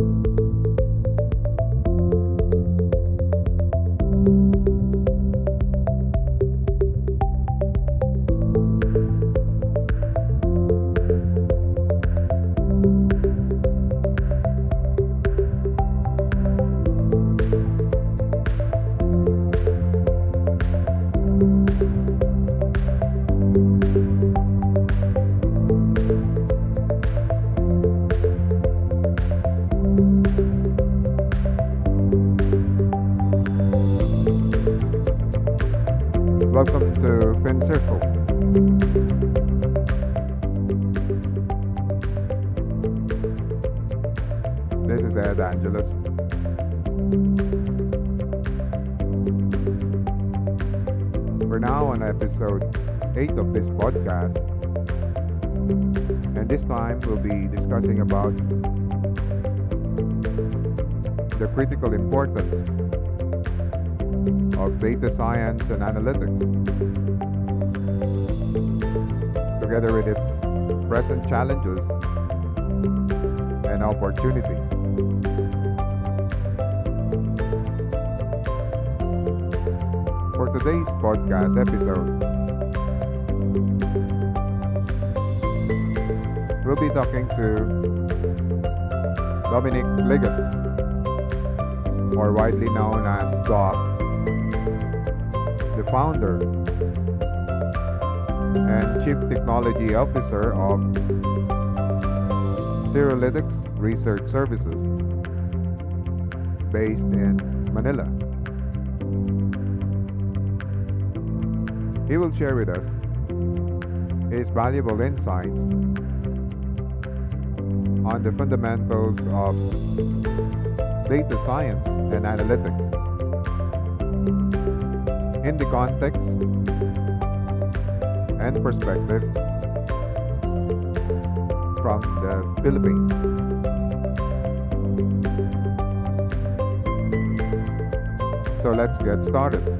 Welcome time we'll be discussing about the critical importance of data science and analytics, together with its present challenges and opportunities. For today's podcast episode, we'll be talking to Dominic Ligot, or widely known as Doc, the founder and Chief Technology Officer of Cirrolytix Research Services, based in Manila. He will share with us his valuable insights on the fundamentals of data science and analytics in the context and perspective from the Philippines. So let's get started.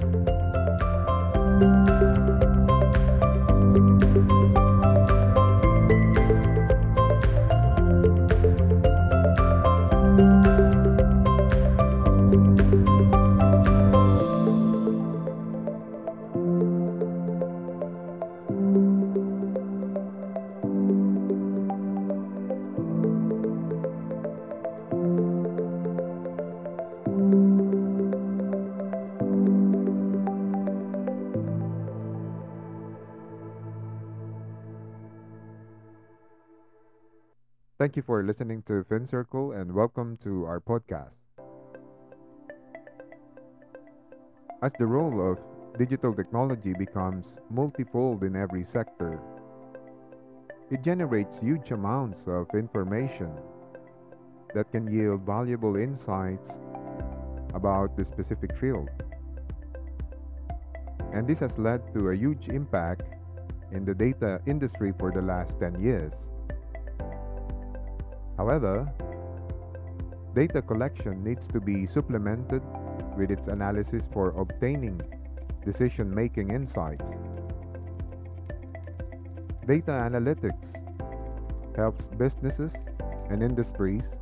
Thank you for listening to Fin Circle and welcome to our podcast. As the role of digital technology becomes multifold in every sector, it generates huge amounts of information that can yield valuable insights about the specific field. And this has led to a huge impact in the data industry for the last 10 years. However, data collection needs to be supplemented with its analysis for obtaining decision making insights. Data analytics helps businesses and industries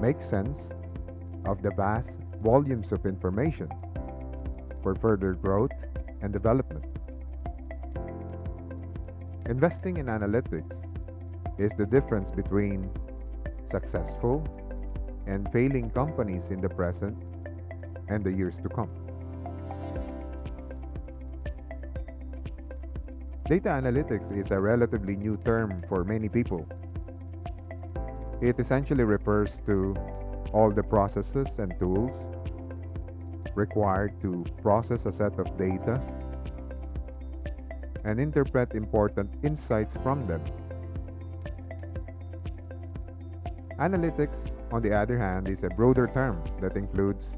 make sense of the vast volumes of information for further growth and development. Investing in analytics is the difference between successful and failing companies in the present and the years to come. Data analytics is a relatively new term for many people. It essentially refers to all the processes and tools required to process a set of data and interpret important insights from them. Analytics, on the other hand, is a broader term that includes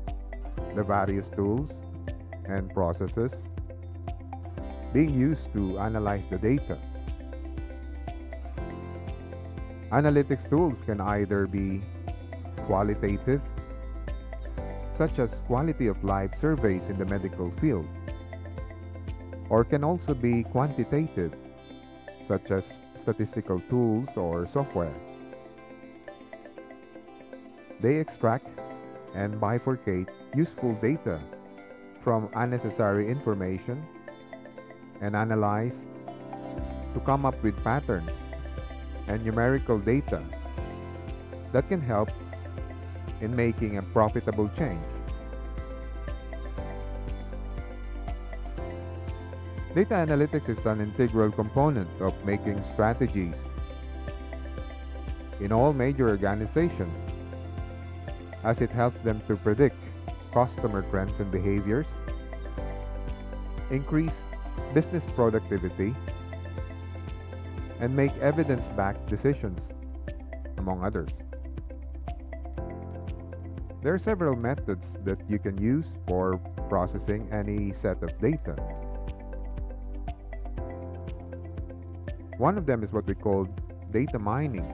the various tools and processes being used to analyze the data. Analytics tools can either be qualitative, such as quality of life surveys in the medical field, or can also be quantitative, such as statistical tools or software. They extract and bifurcate useful data from unnecessary information and analyze to come up with patterns and numerical data that can help in making a profitable change. Data analytics is an integral component of making strategies in all major organizations as it helps them to predict customer trends and behaviors, increase business productivity, and make evidence backed decisions, among others. There are several methods that you can use for processing any set of data. One of them is what we call data mining.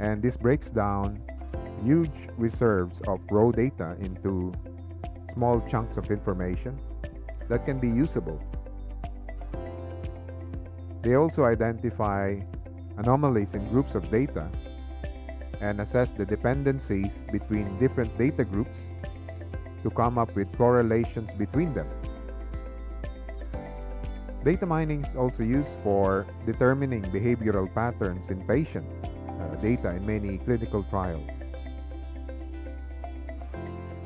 And this breaks down huge reserves of raw data into small chunks of information that can be usable. They also identify anomalies in groups of data and assess the dependencies between different data groups to come up with correlations between them. Data mining is also used for determining behavioral patterns in patient uh, data in many clinical trials.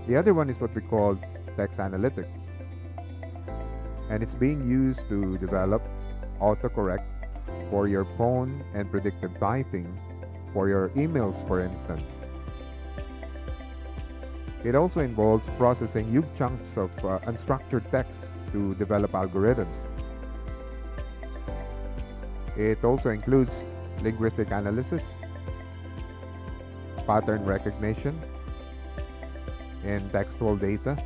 The other one is what we call text analytics. And it's being used to develop autocorrect for your phone and predictive typing for your emails, for instance. It also involves processing huge chunks of uh, unstructured text to develop algorithms. It also includes linguistic analysis, pattern recognition in textual data,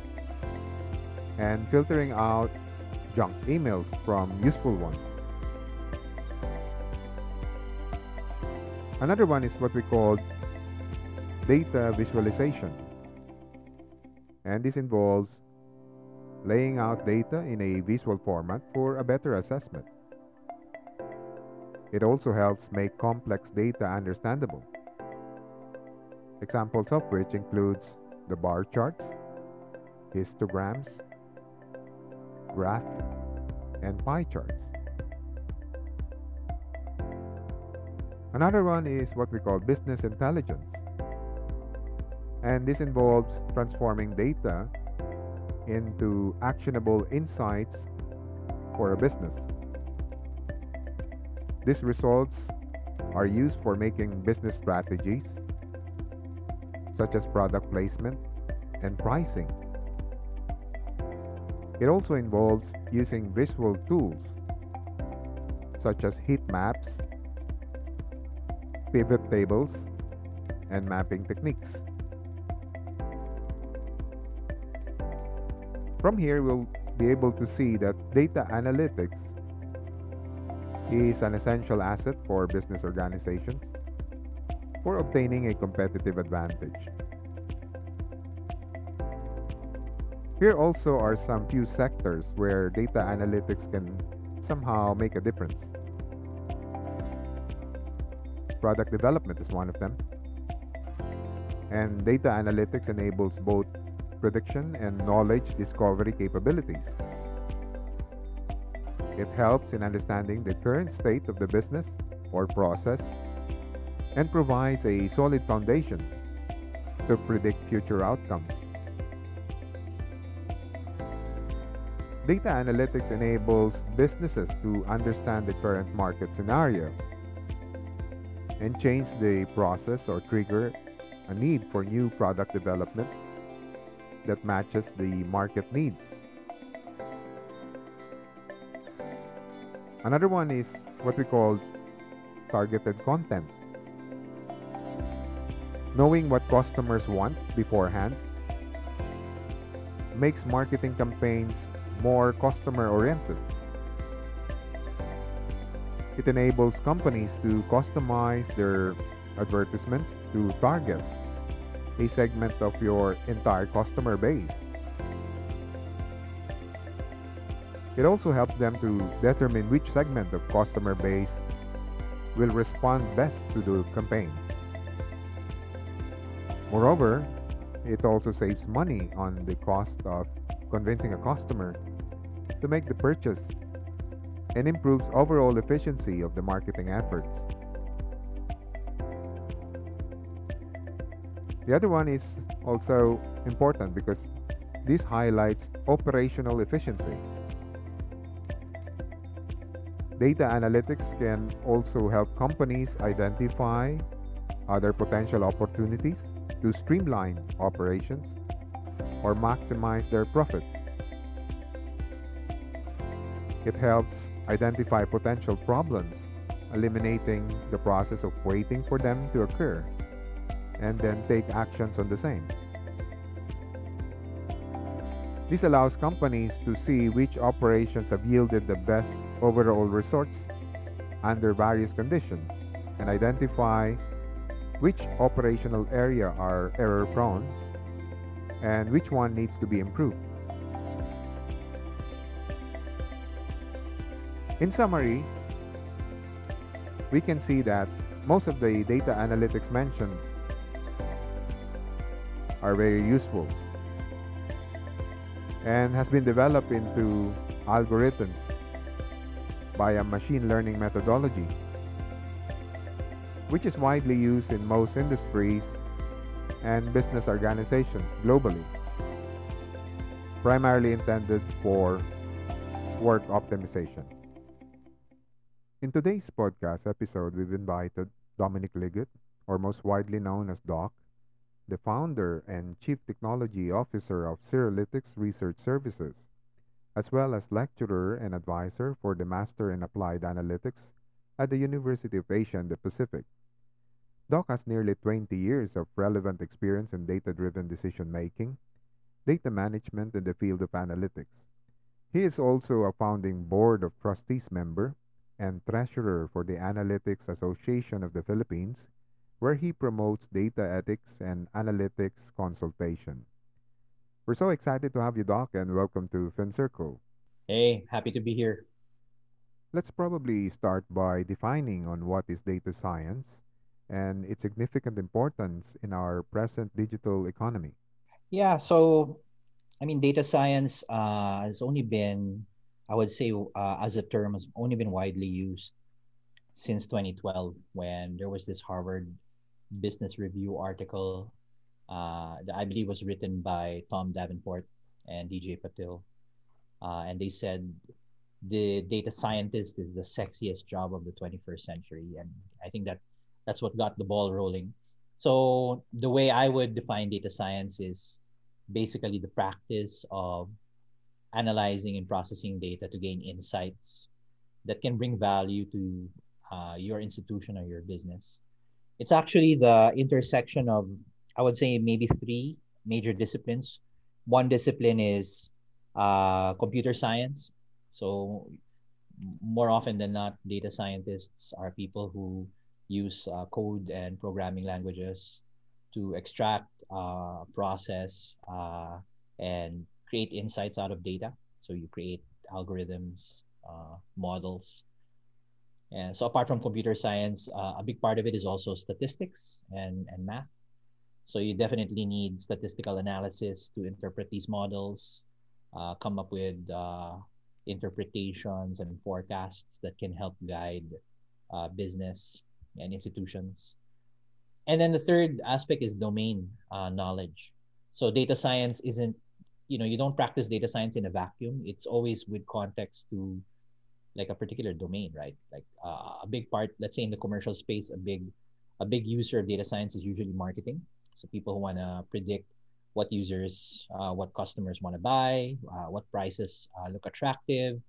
and filtering out junk emails from useful ones. Another one is what we call data visualization. And this involves laying out data in a visual format for a better assessment. It also helps make complex data understandable. Examples of which includes the bar charts, histograms, graph, and pie charts. Another one is what we call business intelligence. And this involves transforming data into actionable insights for a business. These results are used for making business strategies, such as product placement and pricing. It also involves using visual tools, such as heat maps pivot tables, and mapping techniques. From here, we'll be able to see that data analytics is an essential asset for business organizations for obtaining a competitive advantage. Here also are some few sectors where data analytics can somehow make a difference. Product development is one of them. And data analytics enables both prediction and knowledge discovery capabilities. It helps in understanding the current state of the business or process and provides a solid foundation to predict future outcomes. Data analytics enables businesses to understand the current market scenario and change the process or trigger a need for new product development that matches the market needs. Another one is what we call targeted content. Knowing what customers want beforehand makes marketing campaigns more customer oriented. It enables companies to customize their advertisements to target a segment of your entire customer base. It also helps them to determine which segment of customer base will respond best to the campaign. Moreover, it also saves money on the cost of convincing a customer to make the purchase and improves overall efficiency of the marketing efforts. The other one is also important because this highlights operational efficiency. Data analytics can also help companies identify other potential opportunities to streamline operations or maximize their profits. It helps identify potential problems, eliminating the process of waiting for them to occur, and then take actions on the same. This allows companies to see which operations have yielded the best overall results under various conditions and identify which operational area are error prone and which one needs to be improved. In summary, we can see that most of the data analytics mentioned are very useful and has been developed into algorithms by a machine learning methodology which is widely used in most industries and business organizations globally primarily intended for work optimization. In today's podcast episode, we've invited Dominic Ligot, or most widely known as Doc, the founder and chief technology officer of Cirrolytix Research Services, as well as lecturer and advisor for the Master in Applied Analytics at the University of Asia and the Pacific. Doc has nearly 20 years of relevant experience in data driven decision making, data management in the field of analytics. He is also a founding board of trustees member and treasurer for the Analytics Association of the Philippines where he promotes data ethics and analytics consultation. We're so excited to have you, Doc, and welcome to FinCircle. Hey, happy to be here. Let's probably start by defining on what is data science and its significant importance in our present digital economy. Yeah, so I mean, data science uh, has only been, I would say, uh, as a term, has only been widely used since 2012 when there was this Harvard Business Review article uh, that I believe was written by Tom Davenport and DJ Patil. Uh, and they said the data scientist is the sexiest job of the 21st century. And I think that that's what got the ball rolling. So the way I would define data science is basically the practice of analyzing and processing data to gain insights that can bring value to uh, your institution or your business it's actually the intersection of I would say maybe three major disciplines. One discipline is uh, computer science. So more often than not, data scientists are people who use uh, code and programming languages to extract, uh, process, uh, and create insights out of data. So you create algorithms, uh, models, and so apart from computer science, uh, a big part of it is also statistics and, and math. So you definitely need statistical analysis to interpret these models, uh, come up with interpretations and forecasts that can help guide business and institutions. And then the third aspect is domain uh, knowledge. So data science isn't, you know, you don't practice data science in a vacuum. It's always with context to like a particular domain, right? Like uh, a big part, let's say in the commercial space, a big a big user of data science is usually marketing. So people who want to predict what users, uh, what customers want to buy, uh, what prices uh, look attractive,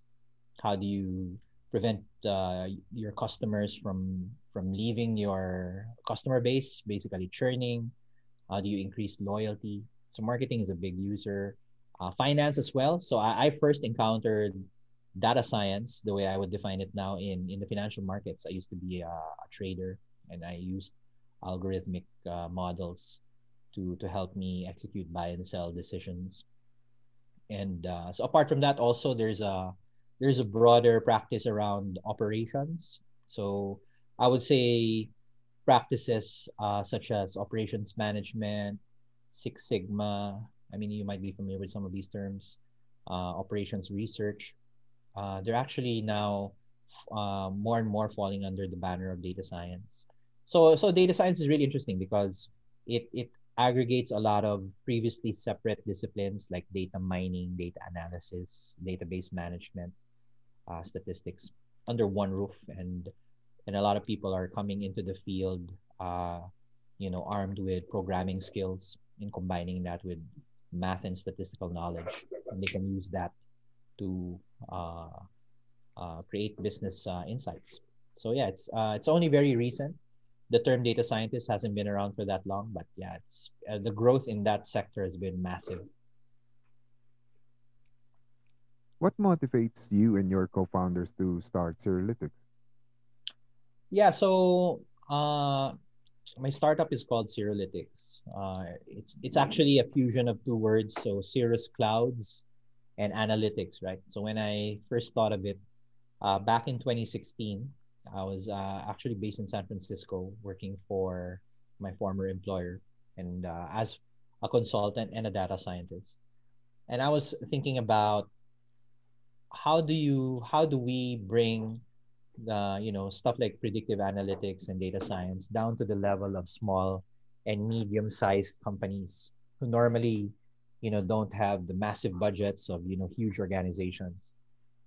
how do you prevent uh, your customers from from leaving your customer base, basically churning. How do you increase loyalty? So marketing is a big user. Uh, finance as well. So I, I first encountered data science, the way I would define it now in, in the financial markets, I used to be a, a trader and I used algorithmic uh, models to, to help me execute buy and sell decisions. And uh, so apart from that, also there's a there's a broader practice around operations. So I would say practices uh, such as operations management, Six Sigma. I mean, you might be familiar with some of these terms. Uh, operations research. Uh, they're actually now uh, more and more falling under the banner of data science. So, so data science is really interesting because it it aggregates a lot of previously separate disciplines like data mining, data analysis, database management, uh, statistics under one roof, and and a lot of people are coming into the field, uh, you know, armed with programming skills and combining that with math and statistical knowledge, and they can use that to uh, uh, create business uh, insights. So yeah, it's uh, it's only very recent. The term data scientist hasn't been around for that long, but yeah, it's uh, the growth in that sector has been massive. What motivates you and your co-founders to start Cirrolytix? Yeah, so uh, my startup is called Cirrolytix. Uh, it's it's actually a fusion of two words, so Cirrus Clouds and analytics, right? So when I first thought of it, uh, back in 2016, I was uh, actually based in San Francisco working for my former employer and uh, as a consultant and a data scientist. And I was thinking about how do you how do we bring the you know stuff like predictive analytics and data science down to the level of small and medium sized companies who normally you know don't have the massive budgets of you know huge organizations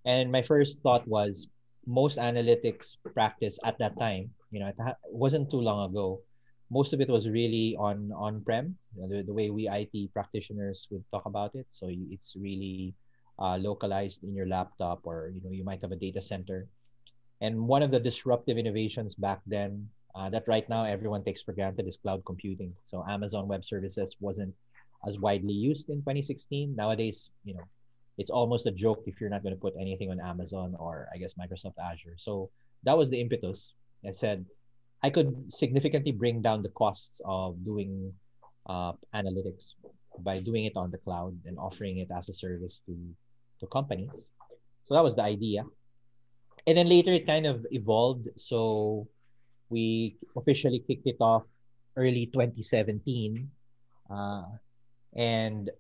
and my first thought was most analytics practice at that time, you know, it wasn't too long ago. Most of it was really on on prem, you know, the, the way we IT practitioners would talk about it. So it's really uh, localized in your laptop, or you know, you might have a data center. And one of the disruptive innovations back then uh, that right now everyone takes for granted is cloud computing. So Amazon Web Services wasn't as widely used in 2016. Nowadays, you know, it's almost a joke if you're not going to put anything on Amazon or I guess Microsoft Azure. So that was the impetus. I said I could significantly bring down the costs of doing uh, analytics by doing it on the cloud and offering it as a service to to companies. So that was the idea. And then later it kind of evolved. So we officially kicked it off early 2017. Uh, and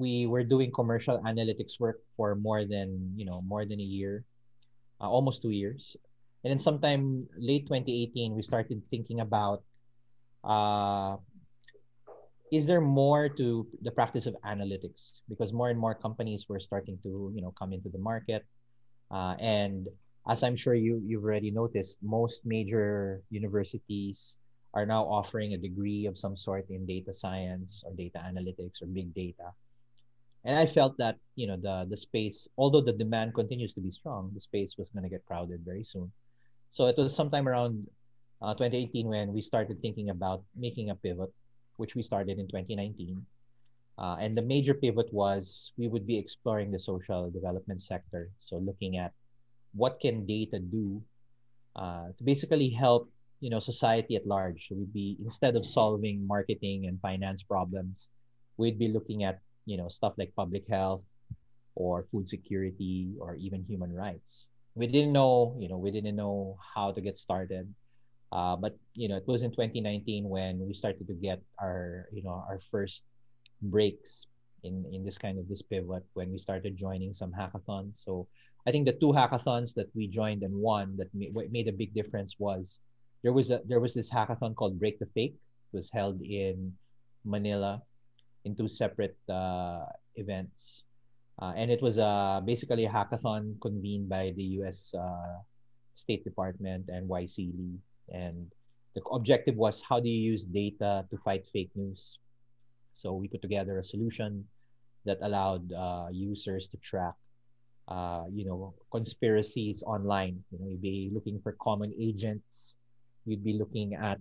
we were doing commercial analytics work for more than you know more than a year uh, almost two years and then sometime late 2018 we started thinking about uh, is there more to the practice of analytics because more and more companies were starting to you know come into the market uh, and as i'm sure you you've already noticed most major universities are now offering a degree of some sort in data science or data analytics or big data and I felt that you know the the space, although the demand continues to be strong, the space was going to get crowded very soon. So it was sometime around uh, 2018 when we started thinking about making a pivot, which we started in 2019. Uh, and the major pivot was we would be exploring the social development sector. So looking at what can data do uh, to basically help you know society at large. So we'd be instead of solving marketing and finance problems, we'd be looking at you know stuff like public health or food security or even human rights we didn't know you know we didn't know how to get started uh, but you know it was in 2019 when we started to get our you know our first breaks in in this kind of this pivot when we started joining some hackathons so i think the two hackathons that we joined and one that made, made a big difference was there was a there was this hackathon called break the fake it was held in manila in two separate uh, events. Uh, and it was uh, basically a hackathon convened by the US uh, State Department and YSEALI. And the objective was how do you use data to fight fake news? So we put together a solution that allowed uh, users to track, uh, you know, conspiracies online. You know, you'd be looking for common agents. You'd be looking at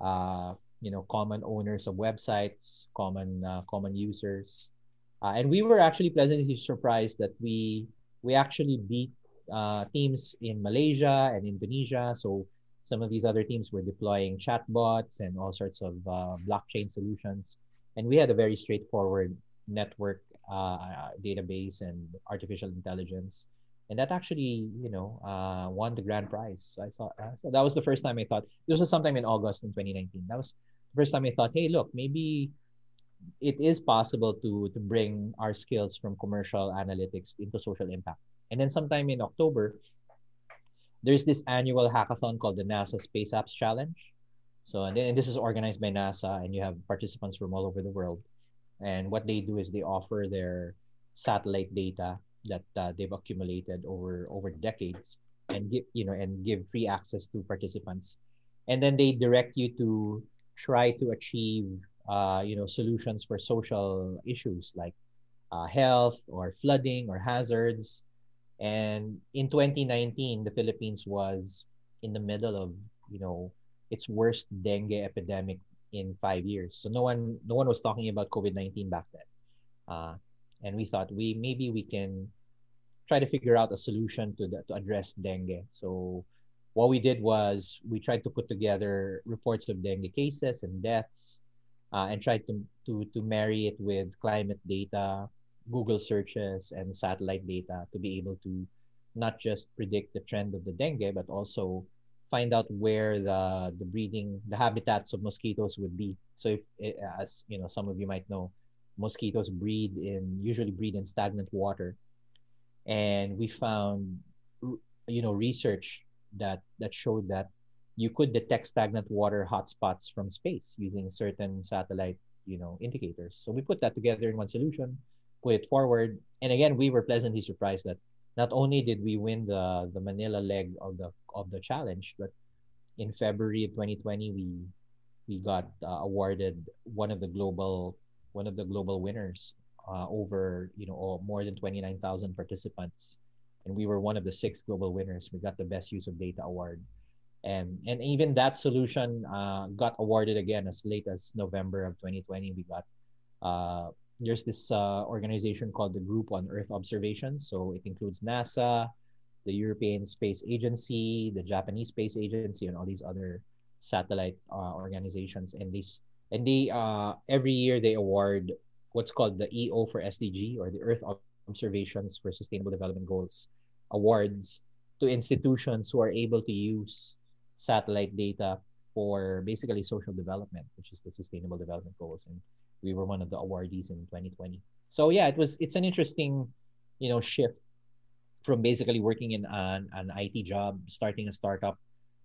uh, you know common owners of websites, common uh, common users, uh, and we were actually pleasantly surprised that we we actually beat uh, teams in Malaysia and Indonesia. So some of these other teams were deploying chatbots and all sorts of blockchain solutions, and we had a very straightforward network uh, database and artificial intelligence and that actually you know uh, won the grand prize. So I saw uh, that was the first time I thought this was sometime in August in 2019. That was the first time I thought, hey, look, maybe it is possible to to bring our skills from commercial analytics into social impact. And then sometime in October, there's this annual hackathon called the NASA Space Apps Challenge. So and, and this is organized by NASA, and you have participants from all over the world. And what they do is they offer their satellite data that uh, they've accumulated over over decades, and give you know and give free access to participants. And then they direct you to try to achieve uh, you know solutions for social issues like uh, health or flooding or hazards and in 2019 the philippines was in the middle of you know its worst dengue epidemic in five years. So no one no one was talking about covid-19 back then. Uh, and we thought we maybe we can try to figure out a solution to, the, to address dengue. So what we did was we tried to put together reports of dengue cases and deaths uh, and tried to, to, to marry it with climate data, Google searches, and satellite data to be able to not just predict the trend of the dengue, but also find out where the, the breeding, the habitats of mosquitoes would be. So if, eh, as you know, some of you might know, mosquitoes breed in, usually breed in stagnant water. And we found, you know, research that, that showed that you could detect stagnant water hotspots from space using certain satellite, you know, indicators. So we put that together in one solution, put it forward, and again, we were pleasantly surprised that not only did we win the the Manila leg of the of the challenge, but in February of 2020, we we got uh, awarded one of the global one of the global winners uh, over you know more than 29,000 participants, and we were one of the six global winners. We got the best use of data award and and even that solution uh, got awarded again as late as November of 2020. We got uh, there's this uh, organization called the Group on Earth Observation. So it includes NASA, the European Space Agency, the Japanese Space Agency, and all these other satellite uh, organizations. And these and they uh, every year they award what's called the EO for SDG or the Earth Observations for Sustainable Development Goals awards to institutions who are able to use satellite data for basically social development, which is the Sustainable Development Goals, and we were one of the awardees in 2020. So yeah, it was it's an interesting, you know, shift from basically working in an, an IT job, starting a startup,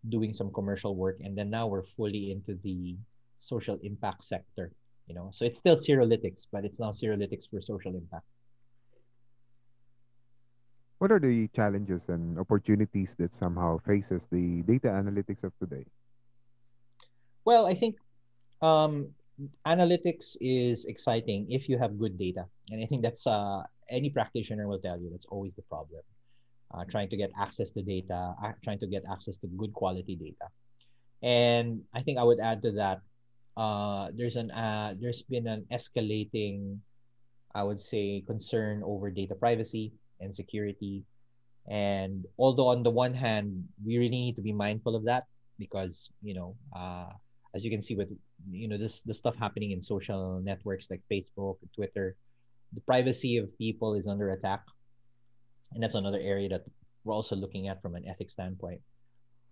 doing some commercial work, and then now we're fully into the social impact sector. You know, so it's still Cirrolytix, but it's now Cirrolytix for social impact. What are the challenges and opportunities that somehow faces the data analytics of today? Well, I think um, analytics is exciting if you have good data, and I think that's uh, any practitioner will tell you that's always the problem. Uh, trying to get access to data, uh, trying to get access to good quality data, and I think I would add to that. Uh, there's an uh, there's been an escalating, I would say, concern over data privacy and security. And although on the one hand, we really need to be mindful of that because, you know, uh, as you can see with, you know, this the stuff happening in social networks like Facebook, Twitter, the privacy of people is under attack. And that's another area that we're also looking at from an ethics standpoint.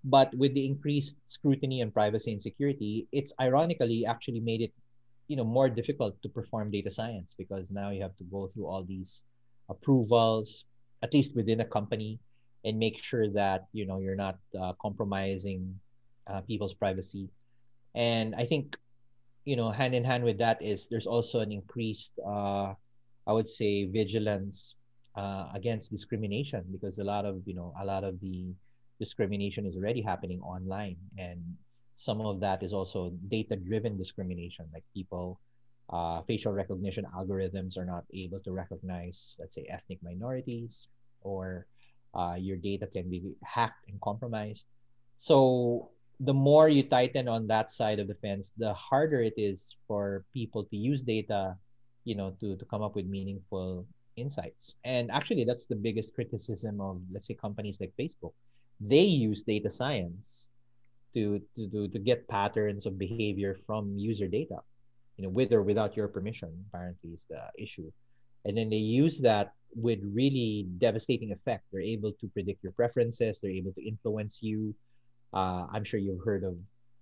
But with the increased scrutiny on privacy and security, it's ironically actually made it, you know, more difficult to perform data science because now you have to go through all these approvals, at least within a company, and make sure that you know you're not uh, compromising uh, people's privacy. And I think you know hand in hand with that is there's also an increased, uh, I would say, vigilance uh, against discrimination because a lot of you know a lot of the discrimination is already happening online and some of that is also data driven discrimination like people uh, facial recognition algorithms are not able to recognize, let's say, ethnic minorities, or uh, your data can be hacked and compromised. So the more you tighten on that side of the fence, the harder it is for people to use data, you know, to, to come up with meaningful insights. And actually, that's the biggest criticism of, let's say, companies like Facebook. They use data science to, to, to, to get patterns of behavior from user data you know, with or without your permission, apparently is the issue. and then they use that with really devastating effect. They're able to predict your preferences. They're able to influence you. Uh, I'm sure you've heard of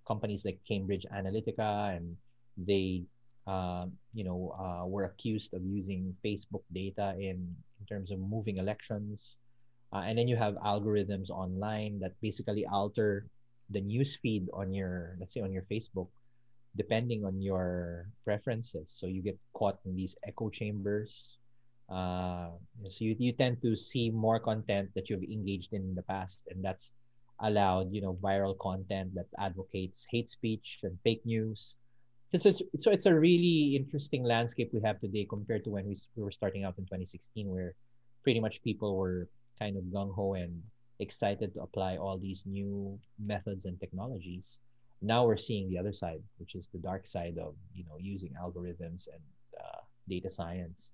companies like Cambridge Analytica, and they, uh, you know, uh, were accused of using Facebook data in in terms of moving elections. Uh, and then you have algorithms online that basically alter the news feed on your, let's say, on your Facebook depending on your preferences. So you get caught in these echo chambers. Uh, so you, you tend to see more content that you've engaged in, in the past, and that's allowed, you know, viral content that advocates hate speech and fake news. So it's, so it's a really interesting landscape we have today compared to when we, we were starting out in 2016, where pretty much people were kind of gung ho and excited to apply all these new methods and technologies now we're seeing the other side, which is the dark side of you know using algorithms and uh, data science.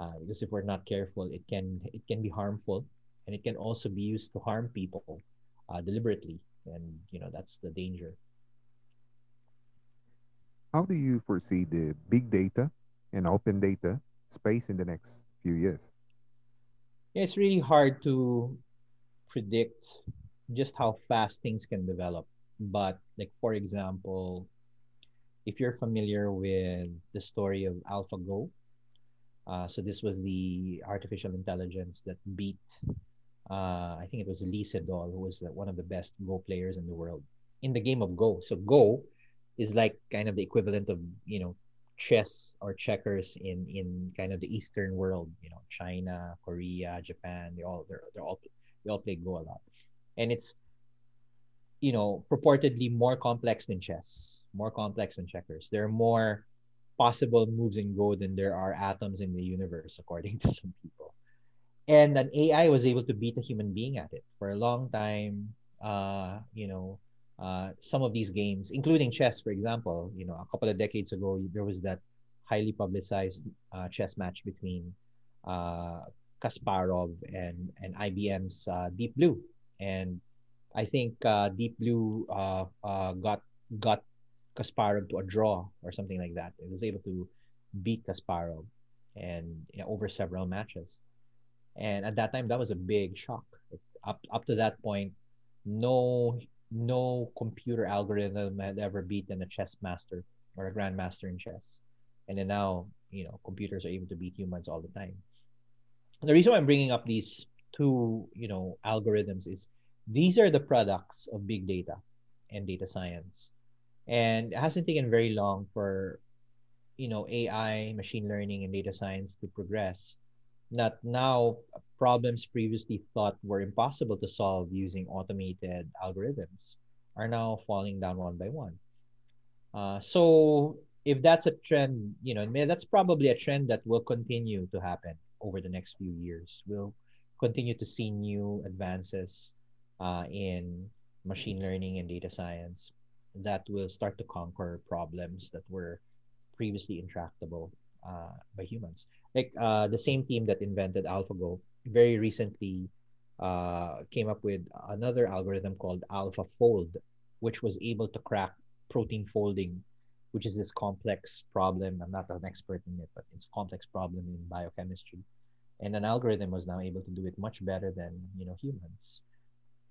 Uh, because if we're not careful, it can it can be harmful, and it can also be used to harm people uh, deliberately, and you know that's the danger. How do you foresee the big data and open data space in the next few years? Yeah, it's really hard to predict just how fast things can develop but like for example if you're familiar with the story of AlphaGo, uh, so this was the artificial intelligence that beat, uh, I think it was Lee Sedol, who was one of the best Go players in the world in the game of Go. So Go is like kind of the equivalent of you know chess or checkers in in kind of the Eastern world. You know, China, Korea, Japan. They all they're, they're all they all play Go a lot, and it's you know, purportedly more complex than chess, more complex than checkers. There are more possible moves in Go than there are atoms in the universe, according to some people. And an AI was able to beat a human being at it for a long time. Uh, you know, uh, some of these games, including chess, for example, you know, a couple of decades ago, there was that highly publicized uh, chess match between uh, Kasparov and and IBM's uh, Deep Blue, and I think uh, Deep Blue got got Kasparov to a draw or something like that. It was able to beat Kasparov and you know, over several matches. And at that time, that was a big shock. Up up to that point, no no computer algorithm had ever beaten a chess master or a grandmaster in chess. And then now, you know, computers are able to beat humans all the time. The reason why I'm bringing up these two, you know, algorithms is these are the products of big data and data science. And it hasn't taken very long for you know AI, machine learning, and data science to progress. Not now problems previously thought were impossible to solve using automated algorithms are now falling down one by one. Uh, so if that's a trend, you know, that's probably a trend that will continue to happen over the next few years. We'll continue to see new advances uh, in machine learning and data science that will start to conquer problems that were previously intractable uh, by humans. Like uh, the same team that invented AlphaGo very recently uh, came up with another algorithm called AlphaFold, which was able to crack protein folding, which is this complex problem. I'm not an expert in it, but it's a complex problem in biochemistry. And an algorithm was now able to do it much better than you know humans.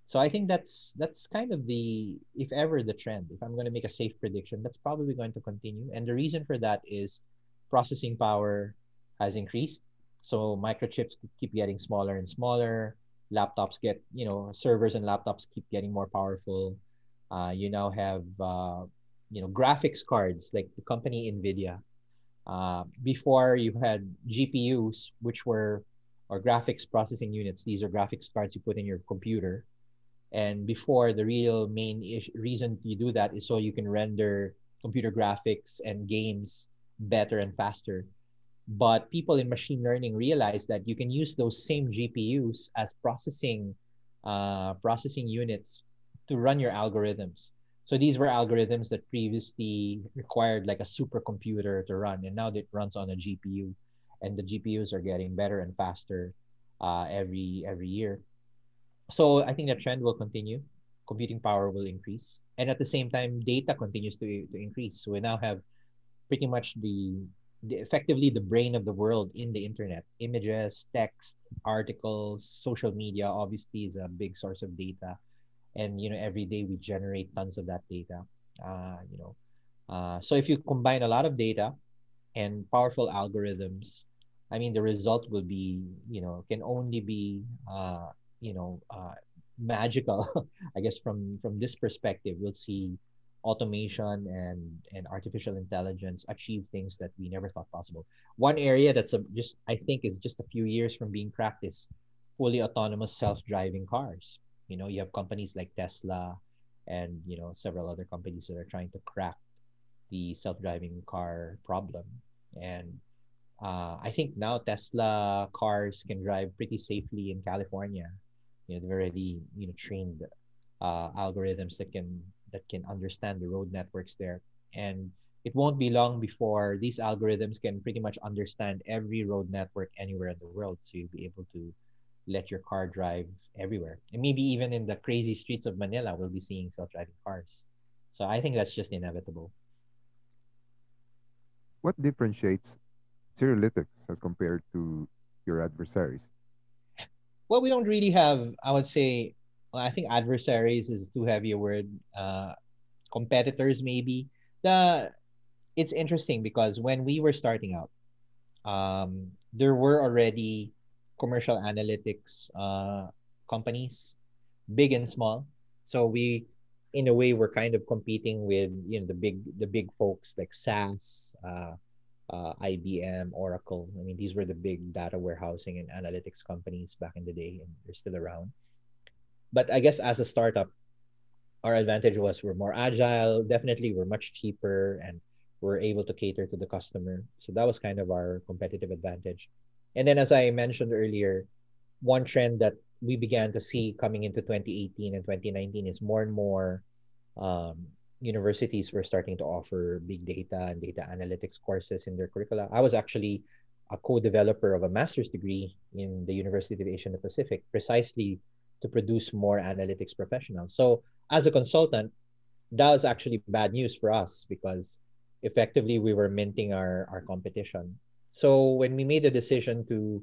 So I think that's that's kind of the if ever the trend. If I'm going to make a safe prediction, that's probably going to continue. And the reason for that is processing power has increased. So microchips keep getting smaller and smaller. Laptops get, you know, servers and laptops keep getting more powerful. Uh, you now have, uh, you know, graphics cards like the company Nvidia. Uh, before you had GPUs, which were or graphics processing units. These are graphics cards you put in your computer and before, the real main is- reason you do that is so you can render computer graphics and games better and faster. But people in machine learning realize that you can use those same GPUs as processing uh, processing units to run your algorithms. So these were algorithms that previously required like a supercomputer to run, and now it runs on a GPU, and the GPUs are getting better and faster uh, every every year. So I think that trend will continue. Computing power will increase, and at the same time, data continues to to increase. So we now have pretty much the the, effectively the brain of the world in the internet. Images, text, articles, social media obviously is a big source of data, and you know every day we generate tons of that data. Uh, you know, uh, so if you combine a lot of data and powerful algorithms, I mean the result will be you know can only be uh, you know uh, magical. I guess from from this perspective, we'll see automation and and artificial intelligence achieve things that we never thought possible. One area that's a, just I think is just a few years from being practiced, fully autonomous self-driving cars. You know, you have companies like Tesla and you know several other companies that are trying to crack the self-driving car problem. And uh, I think now Tesla cars can drive pretty safely in California. You know, they've already you know trained uh, algorithms that can that can understand the road networks there. And it won't be long before these algorithms can pretty much understand every road network anywhere in the world. So you'll be able to let your car drive everywhere. And maybe even in the crazy streets of Manila, we'll be seeing self-driving cars. So I think that's just inevitable. What differentiates Cirrolytix as compared to your adversaries? Well, we don't really have, I would say, I think adversaries is too heavy a word. Uh, competitors maybe. The it's interesting because when we were starting out, um, there were already commercial analytics uh, companies, big and small. So we, in a way, were kind of competing with you know the big the big folks like SAS, uh, uh, IBM, Oracle. I mean, these were the big data warehousing and analytics companies back in the day, and they're still around but I guess as a startup, our advantage was we're more agile. Definitely, we're much cheaper and we're able to cater to the customer. So that was kind of our competitive advantage. And then, as I mentioned earlier, one trend that we began to see coming into 2018 and 2019 is more and more um, universities were starting to offer big data and data analytics courses in their curricula. I was actually a co-developer of a master's degree in the University of Asia and Pacific, precisely to produce more analytics professionals. So as a consultant, that was actually bad news for us because effectively we were minting our, our competition. So when we made the decision to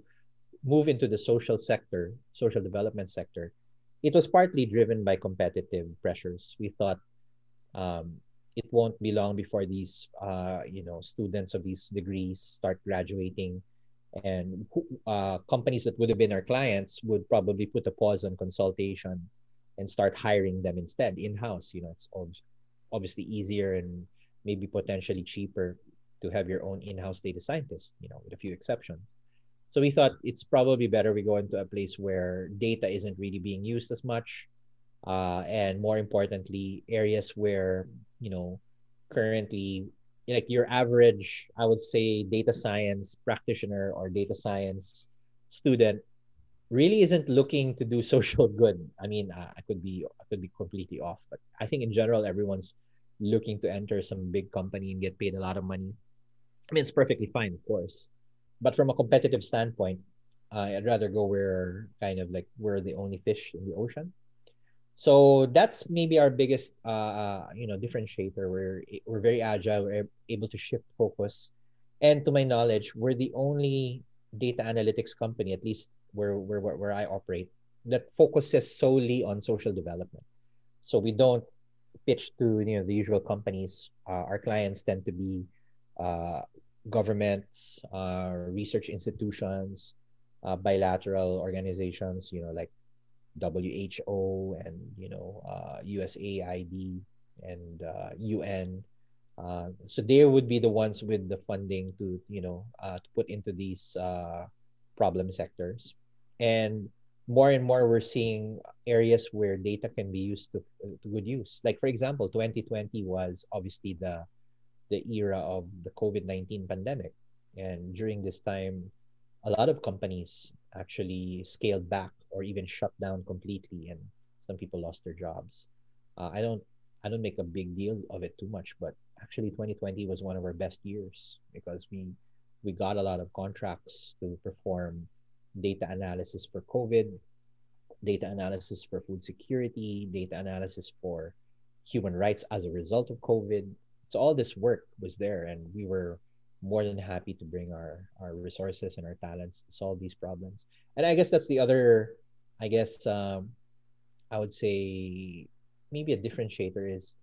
move into the social sector, social development sector, it was partly driven by competitive pressures. We thought um, it won't be long before these, uh, you know, students of these degrees start graduating and uh, companies that would have been our clients would probably put a pause on consultation and start hiring them instead in-house. You know it's obviously easier and maybe potentially cheaper to have your own in-house data scientist you know with a few exceptions. So we thought it's probably better we go into a place where data isn't really being used as much uh, and more importantly areas where you know currently like your average, I would say, data science practitioner or data science student really isn't looking to do social good. I mean, uh, I could be I could be completely off, but I think in general everyone's looking to enter some big company and get paid a lot of money. I mean, it's perfectly fine, of course, but from a competitive standpoint, uh, I'd rather go where kind of like we're the only fish in the ocean so that's maybe our biggest uh, uh, you know differentiator. We're we're very agile. We're able to shift focus. And to my knowledge we're the only data analytics company at least where where where i operate that focuses solely on social development. So we don't pitch to you know the usual companies. Uh, our clients tend to be uh, governments uh, research institutions uh, bilateral organizations you know like WHO and you know uh, USAID and uh, UN. Uh, so they would be the ones with the funding to you know uh, to put into these uh, problem sectors, and more and more we're seeing areas where data can be used to, to good use. Like for example, 2020 was obviously the the era of the COVID 19 pandemic, and during this time, a lot of companies actually scaled back or even shut down completely and some people lost their jobs. Uh, i don't i don't make a big deal of it too much but actually 2020 was one of our best years because we we got a lot of contracts to perform data analysis for covid data analysis for food security data analysis for human rights as a result of covid. So all this work was there and we were more than happy to bring our our resources and our talents to solve these problems. And I guess that's the other, I guess um, I would say maybe a differentiator is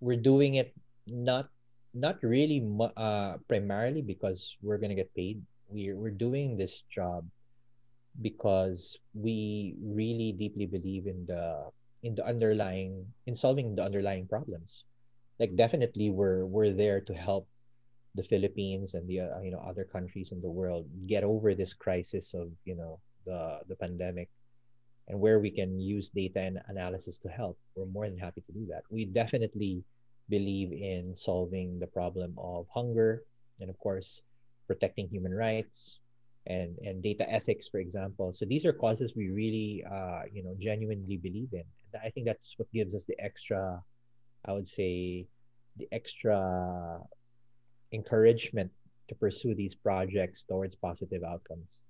we're doing it not not really uh, primarily because we're gonna get paid. We're we're doing this job because we really deeply believe in the in the underlying in solving the underlying problems. Like definitely we're we're there to help the Philippines and the uh, you know other countries in the world get over this crisis of you know the the pandemic and where we can use data and analysis to help we're more than happy to do that. We definitely believe in solving the problem of hunger and of course protecting human rights and and data ethics for example. So these are causes we really uh, you know genuinely believe in. I think that's what gives us the extra i would say the extra encouragement to pursue these projects towards positive outcomes.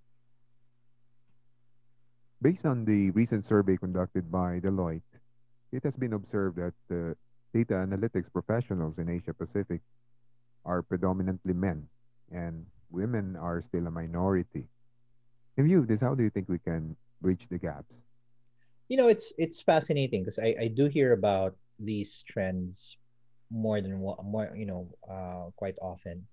Based on the recent survey conducted by Deloitte, it has been observed that the data analytics professionals in Asia Pacific are predominantly men, and women are still a minority. In view of this, how do you think we can bridge the gaps? You know, it's it's fascinating because I, I do hear about these trends more than more you know uh, quite often.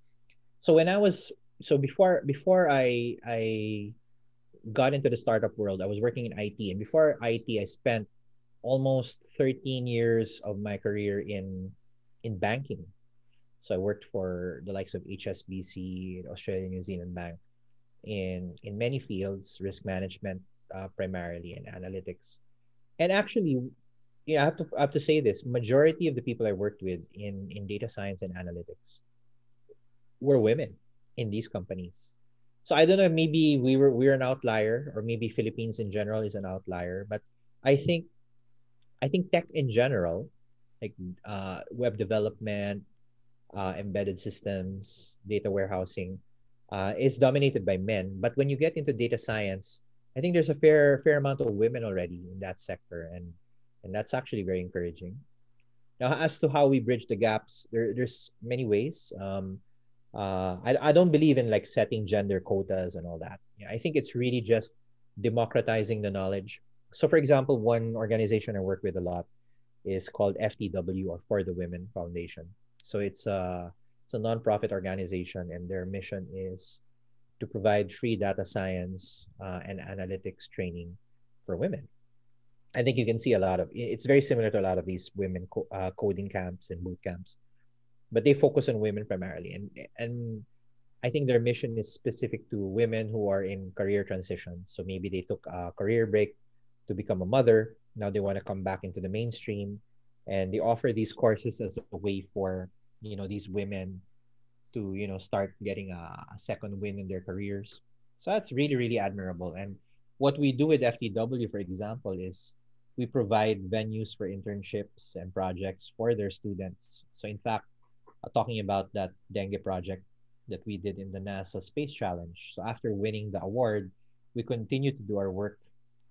So when i was so before before i i got into the startup world i was working in it and before it i spent almost 13 years of my career in in banking. So i worked for the likes of hsbc australia new zealand bank in in many fields risk management uh, primarily and analytics. And actually yeah, I have to I have to say this. Majority of the people I worked with in in data science and analytics were women in these companies. So I don't know. Maybe we were we're an outlier, or maybe Philippines in general is an outlier. But I think I think tech in general, like uh, web development, uh, embedded systems, data warehousing, uh, is dominated by men. But when you get into data science, I think there's a fair fair amount of women already in that sector, and and that's actually very encouraging. Now, as to how we bridge the gaps, there, there's many ways. Um, uh, I, I don't believe in like setting gender quotas and all that. Yeah, I think it's really just democratizing the knowledge. So, for example, one organization I work with a lot is called FTW or For the Women Foundation. So it's a it's a nonprofit organization, and their mission is to provide free data science uh, and analytics training for women. I think you can see a lot of it's very similar to a lot of these women co- uh, coding camps and boot camps, but they focus on women primarily, and and I think their mission is specific to women who are in career transitions. So maybe they took a career break to become a mother. Now they want to come back into the mainstream, and they offer these courses as a way for you know these women to you know start getting a, a second win in their careers. So that's really really admirable and what we do with FTW, for example, is we provide venues for internships and projects for their students. So, in fact, uh, talking about that dengue project that we did in the NASA Space Challenge. So, after winning the award, we continue to do our work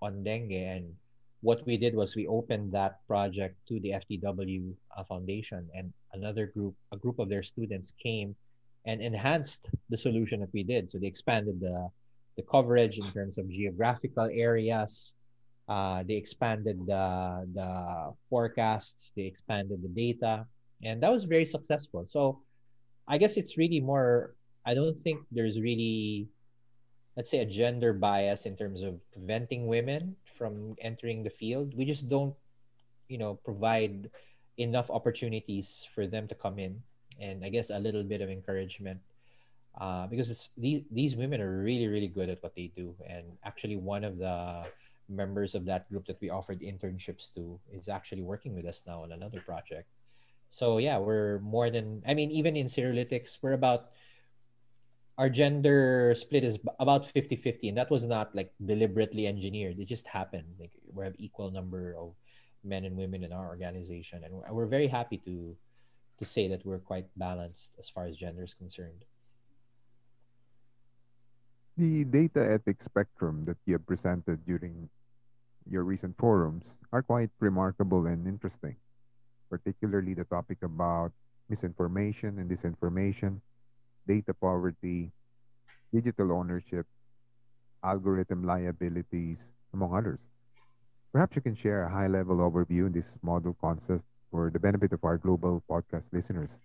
on dengue. And what we did was we opened that project to the FTW uh, Foundation, and another group, a group of their students, came and enhanced the solution that we did. So, they expanded the the coverage in terms of geographical areas. Uh, they expanded the, the forecasts, they expanded the data, and that was very successful. So I guess it's really more, I don't think there's really, let's say, a gender bias in terms of preventing women from entering the field. We just don't, you know, provide enough opportunities for them to come in and I guess a little bit of encouragement uh, because these these women are really really good at what they do and actually one of the members of that group that we offered internships to is actually working with us now on another project. So yeah we're more than i mean even in Cirrolytix we're about our gender split is about 50-50 and that was not like deliberately engineered. It just happened. Like we have equal number of men and women in our organization and we're very happy to to say that we're quite balanced as far as gender is concerned the data ethics spectrum that you have presented during your recent forums are quite remarkable and interesting, particularly the topic about misinformation and disinformation, data poverty, digital ownership, algorithm liabilities, among others. Perhaps you can share a high level overview in this model concept for the benefit of our global podcast listeners.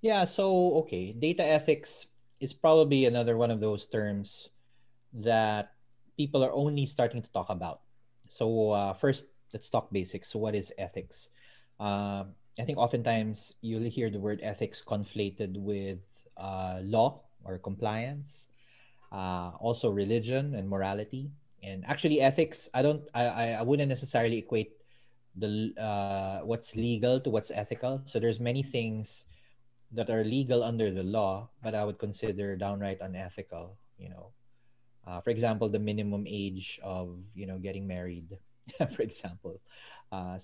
Yeah, so okay, data ethics is probably another one of those terms that people are only starting to talk about. So uh, first, let's talk basics. So what is ethics? Uh, I think oftentimes you'll hear the word ethics conflated with uh, law or compliance, uh, also religion and morality. And actually, ethics, I don't, I, I wouldn't necessarily equate the uh, what's legal to what's ethical. So there's many things that are legal under the law, but I would consider downright unethical. You know, uh, for example, the minimum age of you know getting married, for example, uh,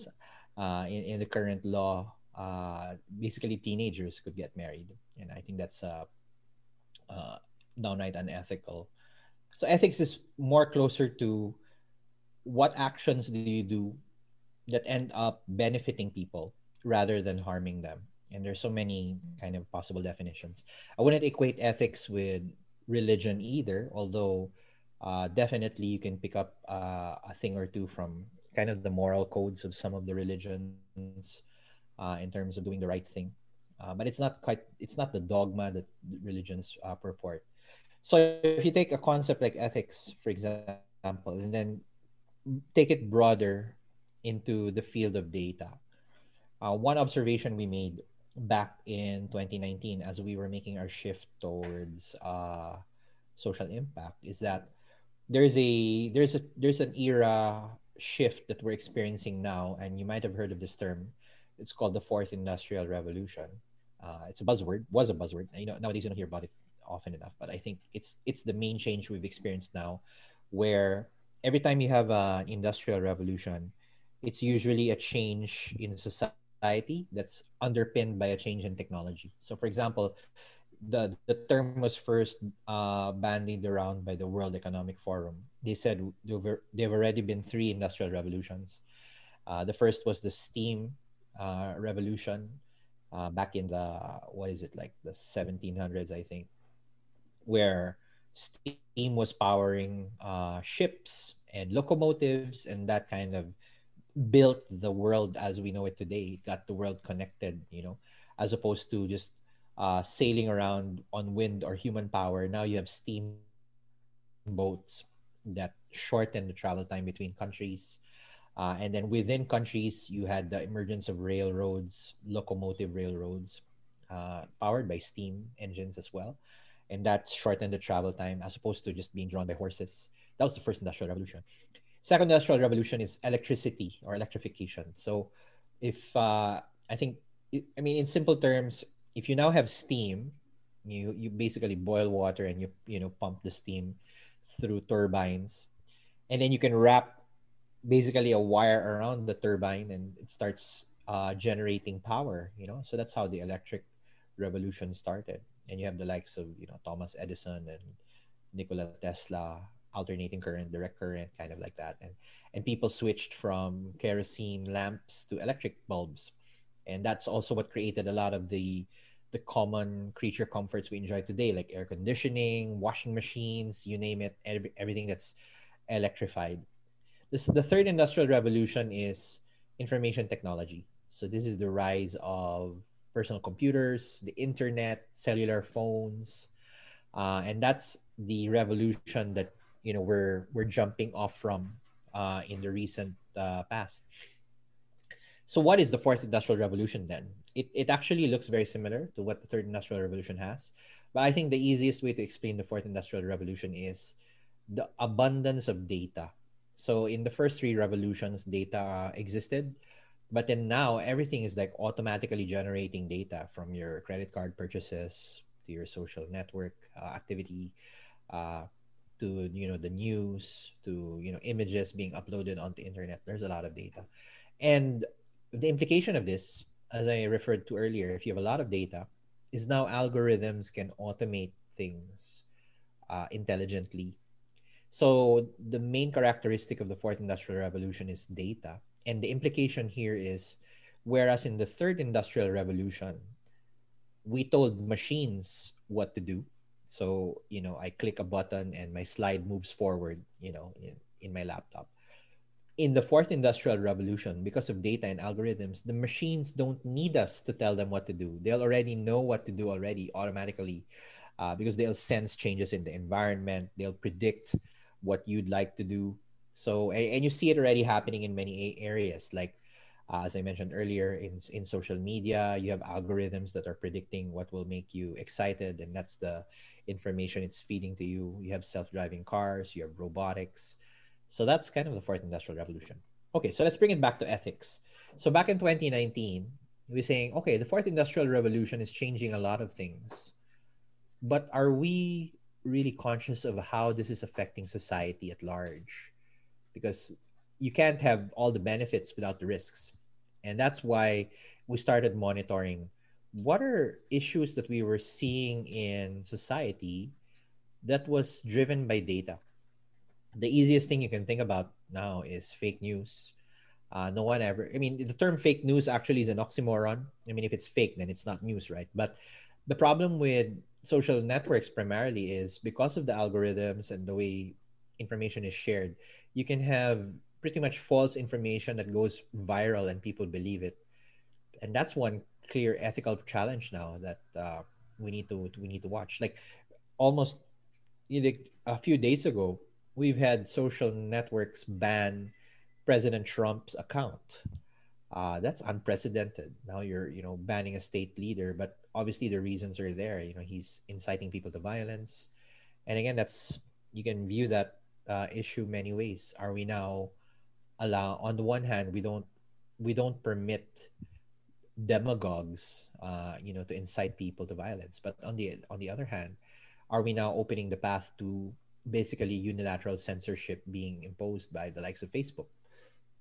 uh, in in the current law, uh, basically teenagers could get married, and I think that's uh, uh, downright unethical. So ethics is more closer to what actions do you do that end up benefiting people rather than harming them and there's so many kind of possible definitions. I wouldn't equate ethics with religion either although uh, definitely you can pick up uh, a thing or two from kind of the moral codes of some of the religions uh, in terms of doing the right thing. Uh, but it's not quite it's not the dogma that religions uh, purport. So if you take a concept like ethics for example and then take it broader into the field of data uh, one observation we made back in 2019 as we were making our shift towards uh, social impact is that there's a there's a there's an era shift that we're experiencing now and you might have heard of this term. It's called the fourth industrial revolution. Uh, it's a buzzword was a buzzword. You know nowadays you don't hear about it often enough but i think it's it's the main change we've experienced now where every time you have an industrial revolution it's usually a change in society society that's underpinned by a change in technology. So, for example, the the term was first uh, bandied around by the World Economic Forum. They said there have already been three industrial revolutions. Uh, the first was the steam uh, revolution uh, back in the what is it like the 1700s, I think, where steam was powering uh, ships and locomotives, and that kind of built the world as we know it today. Got the world connected, you know, as opposed to just uh, sailing around on wind or human power. Now you have steam boats that shorten the travel time between countries. Uh, and then within countries, you had the emergence of railroads, locomotive railroads, uh, powered by steam engines as well. And that shortened the travel time as opposed to just being drawn by horses. That was the first industrial revolution second industrial revolution is electricity or electrification. So if uh, I think, I mean, in simple terms, if you now have steam, you you basically boil water and you you know pump the steam through turbines, and then you can wrap basically a wire around the turbine and it starts uh, generating power. You know, so that's how the electric revolution started. And you have the likes of you know Thomas Edison and Nikola Tesla alternating current, direct current, kind of like that. And and people switched from kerosene lamps to electric bulbs. And that's also what created a lot of the the common creature comforts we enjoy today, like air conditioning, washing machines, you name it, every, everything that's electrified. This, the third industrial revolution is information technology. So this is the rise of personal computers, the internet, cellular phones, uh, and that's the revolution that you know we're we're jumping off from uh, in the recent uh, past. So what is the fourth industrial revolution then? It, it actually looks very similar to what the third industrial revolution has. But I think the easiest way to explain the fourth industrial revolution is the abundance of data. So in the first three revolutions, data existed, but then now everything is like automatically generating data from your credit card purchases to your social network uh, activity, uh, to you know the news to you know images being uploaded onto internet. There's a lot of data. And the implication of this as i referred to earlier if you have a lot of data is now algorithms can automate things uh, intelligently. So the main characteristic of the fourth industrial revolution is data. And the implication here is whereas in the third industrial revolution we told machines what to do. So, you know, I click a button and my slide moves forward, you know, in, in my laptop. In the fourth industrial revolution, because of data and algorithms, the machines don't need us to tell them what to do. They'll already know what to do already automatically uh, because they'll sense changes in the environment. They'll predict what you'd like to do. So, and, and you see it already happening in many areas. Like uh, as I mentioned earlier, in in social media, you have algorithms that are predicting what will make you excited, and that's the information it's feeding to you. You have self-driving cars, you have robotics. So that's kind of the fourth industrial revolution. Okay, so let's bring it back to ethics. So back in 2019, we are saying, okay, the fourth industrial revolution is changing a lot of things, but are we really conscious of how this is affecting society at large? Because you can't have all the benefits without the risks. And that's why we started monitoring what are issues that we were seeing in society that was driven by data. The easiest thing you can think about now is fake news. Uh, no one ever, I mean, the term fake news actually is an oxymoron. I mean, if it's fake, then it's not news, right? But the problem with social networks primarily is because of the algorithms and the way information is shared, you can have pretty much false information that goes viral and people believe it. And that's one clear ethical challenge now that uh, we need to we need to watch. Like almost you know, a few days ago we've had social networks ban president trump's account. Uh, that's unprecedented. Now you're you know banning a state leader but obviously the reasons are there. You know he's inciting people to violence. And again that's you can view that uh, issue many ways. Are we now allow on the one hand we don't we don't permit demagogues uh, you know to incite people to violence. But on the on the other hand are we now opening the path to basically unilateral censorship being imposed by the likes of facebook?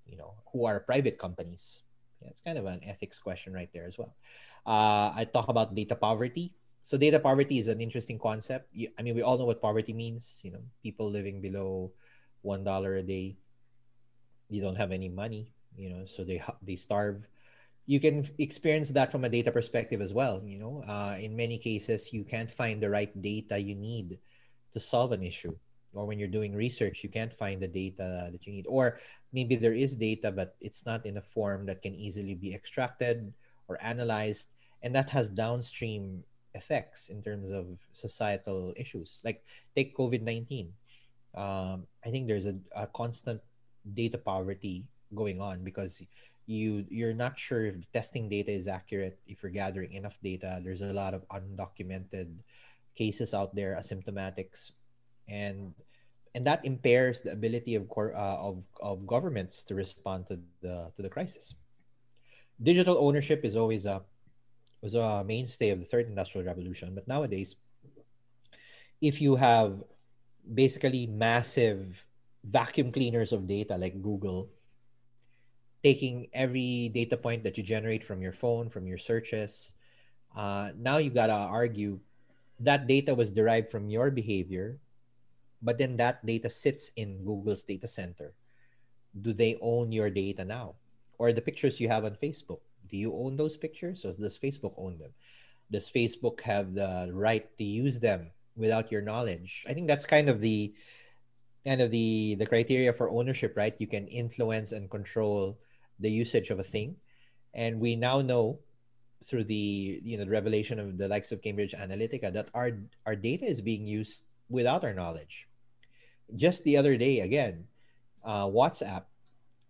You know who are private companies? Yeah, it's kind of an ethics question right there as well. Uh, i talk about data poverty. So data poverty is an interesting concept. I mean we all know what poverty means. You know people living below one dollar a day you don't have any money you know so they they starve. You can experience that from a data perspective as well you know uh, in many cases you can't find the right data you need to solve an issue. Or when you're doing research you can't find the data that you need. Or maybe there is data but it's not in a form that can easily be extracted or analyzed. And that has downstream effects in terms of societal issues. Like take covid-19 um, i think there's a, a constant data poverty going on because you you're not sure if the testing data is accurate if you're gathering enough data there's a lot of undocumented cases out there asymptomatics and and that impairs the ability of uh, of of governments to respond to the to the crisis. Digital ownership is always a was a mainstay of the third industrial revolution but nowadays if you have basically massive vacuum cleaners of data like Google, taking every data point that you generate from your phone, from your searches. Uh, now you've got to argue that data was derived from your behavior, but then that data sits in Google's data center. Do they own your data now? Or the pictures you have on Facebook? Do you own those pictures or does Facebook own them? Does Facebook have the right to use them without your knowledge? I think that's kind of the kind of the the criteria for ownership right? You can influence and control the usage of a thing. And we now know through the you know the revelation of the likes of cambridge analytica that our our data is being used without our knowledge. Just the other day again uh, whatsapp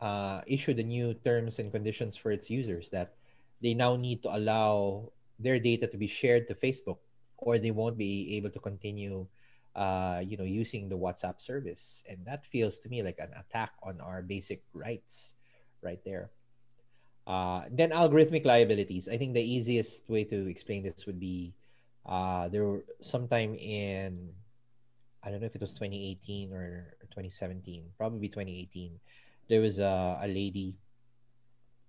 uh, issued a new terms and conditions for its users that they now need to allow their data to be shared to facebook or they won't be able to continue uh, you know, using the WhatsApp service. And that feels to me like an attack on our basic rights right there. Uh, then algorithmic liabilities. I think the easiest way to explain this would be uh, there were sometime in, I don't know if it was 2018 or 2017, probably 2018. There was a, a lady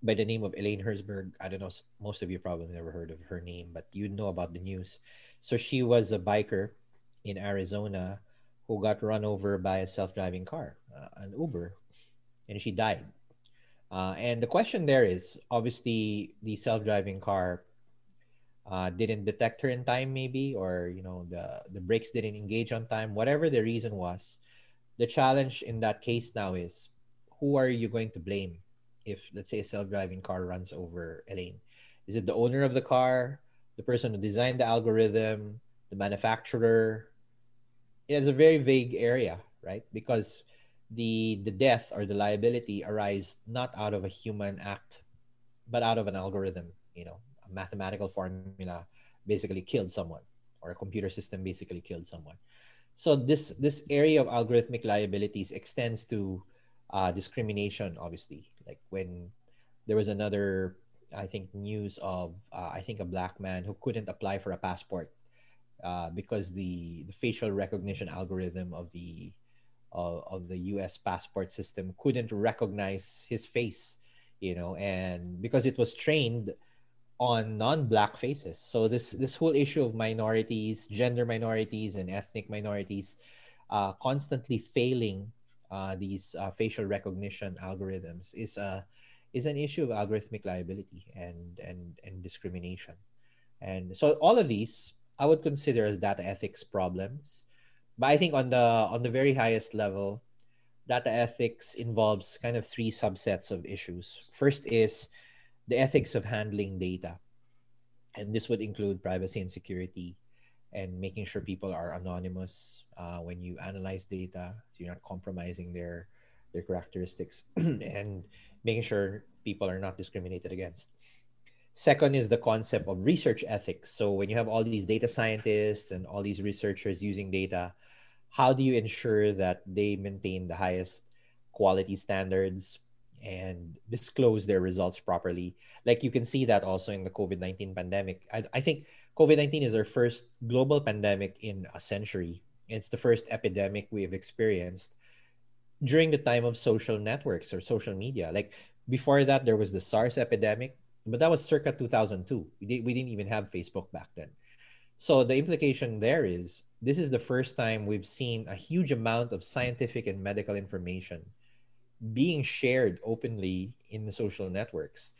by the name of Elaine Herzberg. I don't know, most of you probably never heard of her name, but you know about the news. So she was a biker in Arizona who got run over by a self-driving car, uh, an Uber, and she died. Uh, and the question there is obviously the self-driving car uh, didn't detect her in time, maybe, or you know the the brakes didn't engage on time. Whatever the reason was, the challenge in that case now is who are you going to blame if let's say a self-driving car runs over Elaine? Is it the owner of the car, the person who designed the algorithm, the manufacturer? It's a very vague area, right? Because the the death or the liability arise not out of a human act, but out of an algorithm. You know, a mathematical formula basically killed someone, or a computer system basically killed someone. So this this area of algorithmic liabilities extends to uh, discrimination, obviously. Like when there was another, I think, news of uh, I think a black man who couldn't apply for a passport uh, because the, the facial recognition algorithm of the of, of the U.S. passport system couldn't recognize his face, you know, and because it was trained on non-black faces. So this this whole issue of minorities, gender minorities, and ethnic minorities, uh, constantly failing uh, these uh, facial recognition algorithms is a uh, is an issue of algorithmic liability and and and discrimination. And so all of these I would consider as data ethics problems. But I think on the on the very highest level, data ethics involves kind of three subsets of issues. First is the ethics of handling data. And this would include privacy and security and making sure people are anonymous uh, when you analyze data so you're not compromising their their characteristics and making sure people are not discriminated against second is the concept of research ethics so when you have all these data scientists and all these researchers using data how do you ensure that they maintain the highest quality standards and disclose their results properly. Like you can see that also in the COVID 19 pandemic. I, I think COVID 19 is our first global pandemic in a century. It's the first epidemic we have experienced during the time of social networks or social media. Like before that, there was the SARS epidemic, but that was circa 2002. We, did, we didn't even have Facebook back then. So the implication there is this is the first time we've seen a huge amount of scientific and medical information being shared openly in the social networks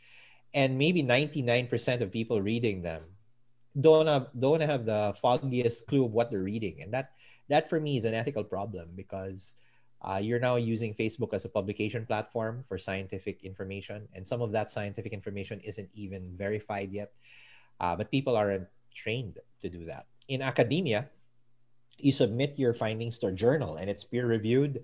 and maybe 99% of people reading them don't have, don't have the foggiest clue of what they're reading and that that for me is an ethical problem because uh, you're now using facebook as a publication platform for scientific information and some of that scientific information isn't even verified yet uh, but people aren't trained to do that in academia you submit your findings to a journal and it's peer reviewed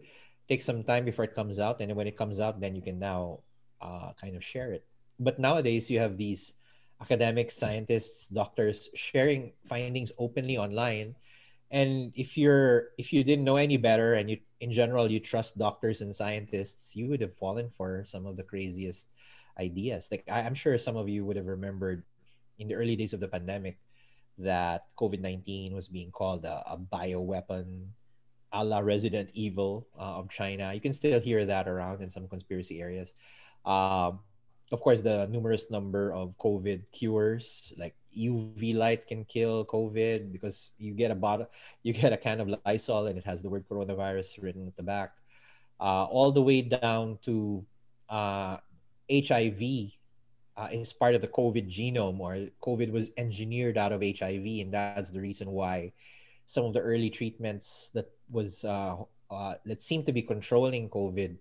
takes some time before it comes out, and when it comes out, then you can now uh, kind of share it. But nowadays, you have these academics, scientists, doctors sharing findings openly online. And if you're if you didn't know any better, and you in general you trust doctors and scientists, you would have fallen for some of the craziest ideas. Like I, I'm sure some of you would have remembered in the early days of the pandemic that COVID 19 was being called a, a bioweapon a la Resident Evil uh, of China. You can still hear that around in some conspiracy areas. Um, of course, the numerous number of COVID cures, like UV light can kill COVID because you get a bottle, you get a can of Lysol and it has the word coronavirus written at the back. Uh, all the way down to uh, HIV uh, is part of the COVID genome, or COVID was engineered out of HIV, and that's the reason why some of the early treatments that was uh, uh, that seemed to be controlling COVID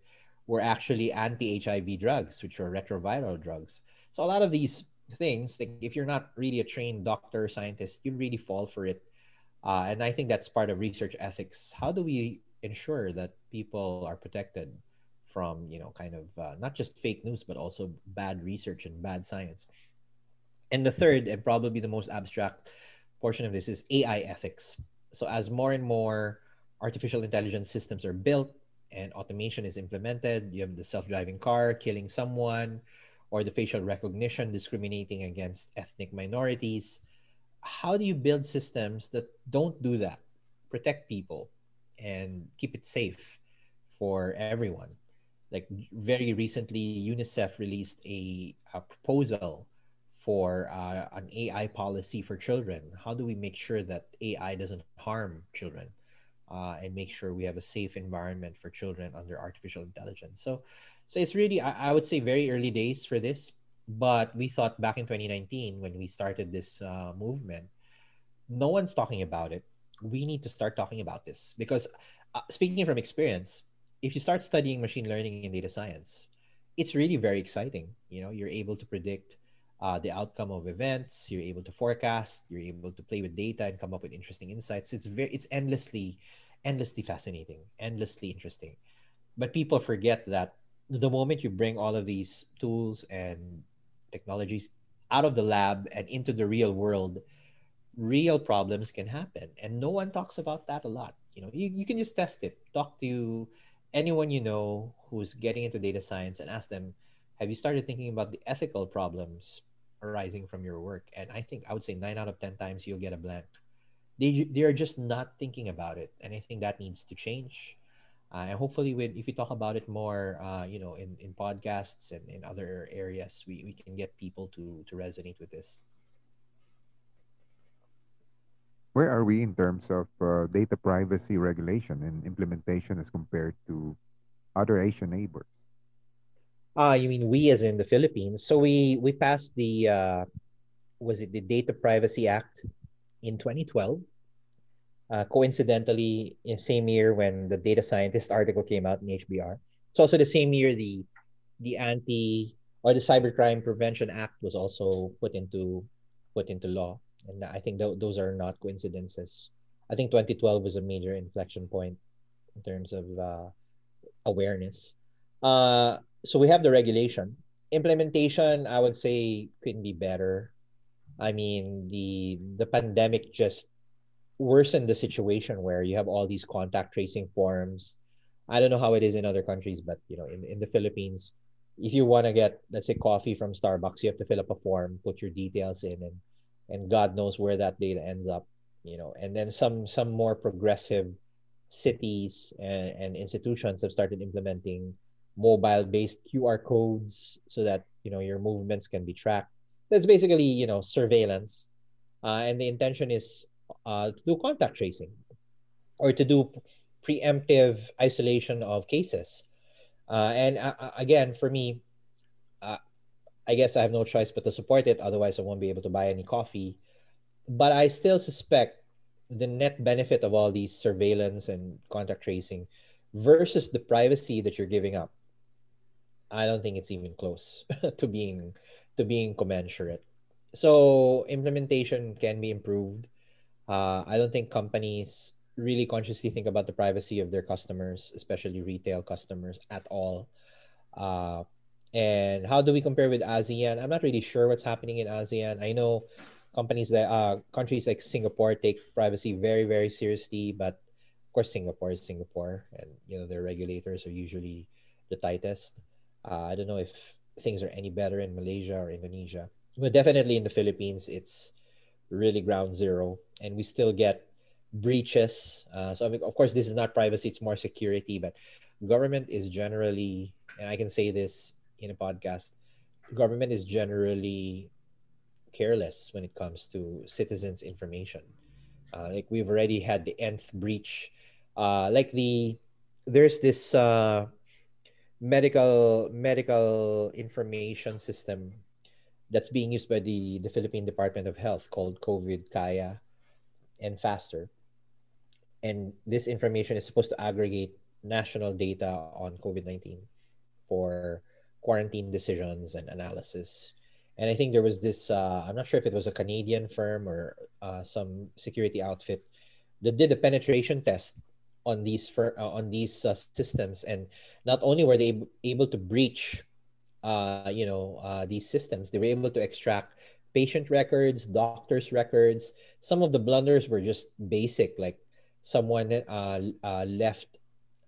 were actually anti-HIV drugs, which were retroviral drugs. So a lot of these things, like if you're not really a trained doctor, scientist, you really fall for it. Uh, and I think that's part of research ethics. How do we ensure that people are protected from, you know, kind of uh, not just fake news, but also bad research and bad science? And the third, and probably the most abstract portion of this, is AI ethics. So as more and more artificial intelligence systems are built and automation is implemented, you have the self-driving car killing someone, or the facial recognition discriminating against ethnic minorities. How do you build systems that don't do that? Protect people and keep it safe for everyone. Like very recently, UNICEF released a, a proposal for uh, an AI policy for children? How do we make sure that AI doesn't harm children uh, and make sure we have a safe environment for children under artificial intelligence? So, so it's really I, I would say very early days for this, But we thought back in 2019 when we started this uh, movement, no one's talking about it. We need to start talking about this because, uh, speaking from experience, if you start studying machine learning and data science, it's really very exciting. You know, you're able to predict uh, the outcome of events. You're able to forecast. You're able to play with data and come up with interesting insights. It's very, it's endlessly, endlessly fascinating, endlessly interesting. But people forget that the moment you bring all of these tools and technologies out of the lab and into the real world, real problems can happen. And no one talks about that a lot. You know, you, you can just test it. Talk to anyone you know who's getting into data science and ask them, have you started thinking about the ethical problems arising from your work? And I think I would say nine out of 10 times you'll get a blank. They, they're just not thinking about it. And I think that needs to change. Uh, and hopefully, with if we talk about it more, uh, you know, in, in podcasts and in other areas, we, we can get people to to resonate with this. Where are we in terms of uh, data privacy regulation and implementation as compared to other Asian neighbors? Uh, you mean we as in the Philippines? So we we passed the uh, was it the Data Privacy Act in 2012. Uh, coincidentally, in same year when the data scientist article came out in HBR. It's also the same year the the anti or the Cybercrime Prevention Act was also put into put into law and I think th- those are not coincidences. I think 2012 was a major inflection point in terms of uh, awareness. Uh, so we have the regulation. Implementation, I would say, couldn't be better. I mean, the the pandemic just worsened the situation where you have all these contact tracing forms. I don't know how it is in other countries, but you know, in, in the Philippines, if you want to get, let's say, coffee from Starbucks, you have to fill up a form, put your details in, and and God knows where that data ends up, you know. And then some some more progressive cities and, and institutions have started implementing mobile-based QR codes so that you know your movements can be tracked. That's basically you know surveillance, uh, and the intention is uh, to do contact tracing or to do preemptive isolation of cases. Uh, and uh, again, for me, uh, I guess I have no choice but to support it. Otherwise, I won't be able to buy any coffee. But I still suspect the net benefit of all these surveillance and contact tracing versus the privacy that you're giving up. I don't think it's even close to being to being commensurate. So implementation can be improved. Uh, I don't think companies really consciously think about the privacy of their customers, especially retail customers, at all. Uh, and how do we compare with ASEAN? I'm not really sure what's happening in ASEAN. I know companies that uh countries like Singapore take privacy very very seriously, but of course Singapore is Singapore, and you know their regulators are usually the tightest. Uh, I don't know if things are any better in Malaysia or Indonesia, but definitely in the Philippines, it's really ground zero, and we still get breaches. Uh, so I mean, of course, this is not privacy; it's more security. But government is generally, and I can say this in a podcast, government is generally careless when it comes to citizens' information. Uh, like we've already had the nth breach. Uh, like the there's this uh, medical medical information system that's being used by the the Philippine Department of Health called COVID Kaya and FASSSTER. And this information is supposed to aggregate national data on COVID 19 for quarantine decisions and analysis. And I think there was this, uh, I'm not sure if it was a Canadian firm or uh, some security outfit that did a penetration test on these fir- uh, on these uh, systems, and not only were they able to breach, uh, you know, uh, these systems, they were able to extract patient records, doctors' records. Some of the blunders were just basic, like someone left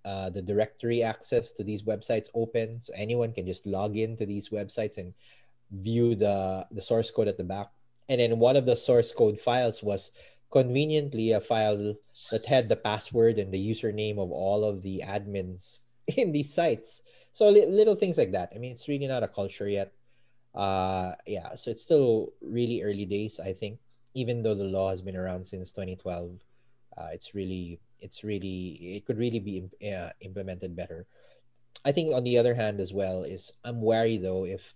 uh, the directory access to these websites open so anyone can just log in to these websites and view the the source code at the back. And then one of the source code files was conveniently a file that had the password and the username of all of the admins in these sites so li- little things like that i mean it's really not a culture yet uh yeah so it's still really early days i think even though the law has been around since 2012 uh, it's really it's really it could really be uh, implemented better. I think on the other hand as well is I'm wary though if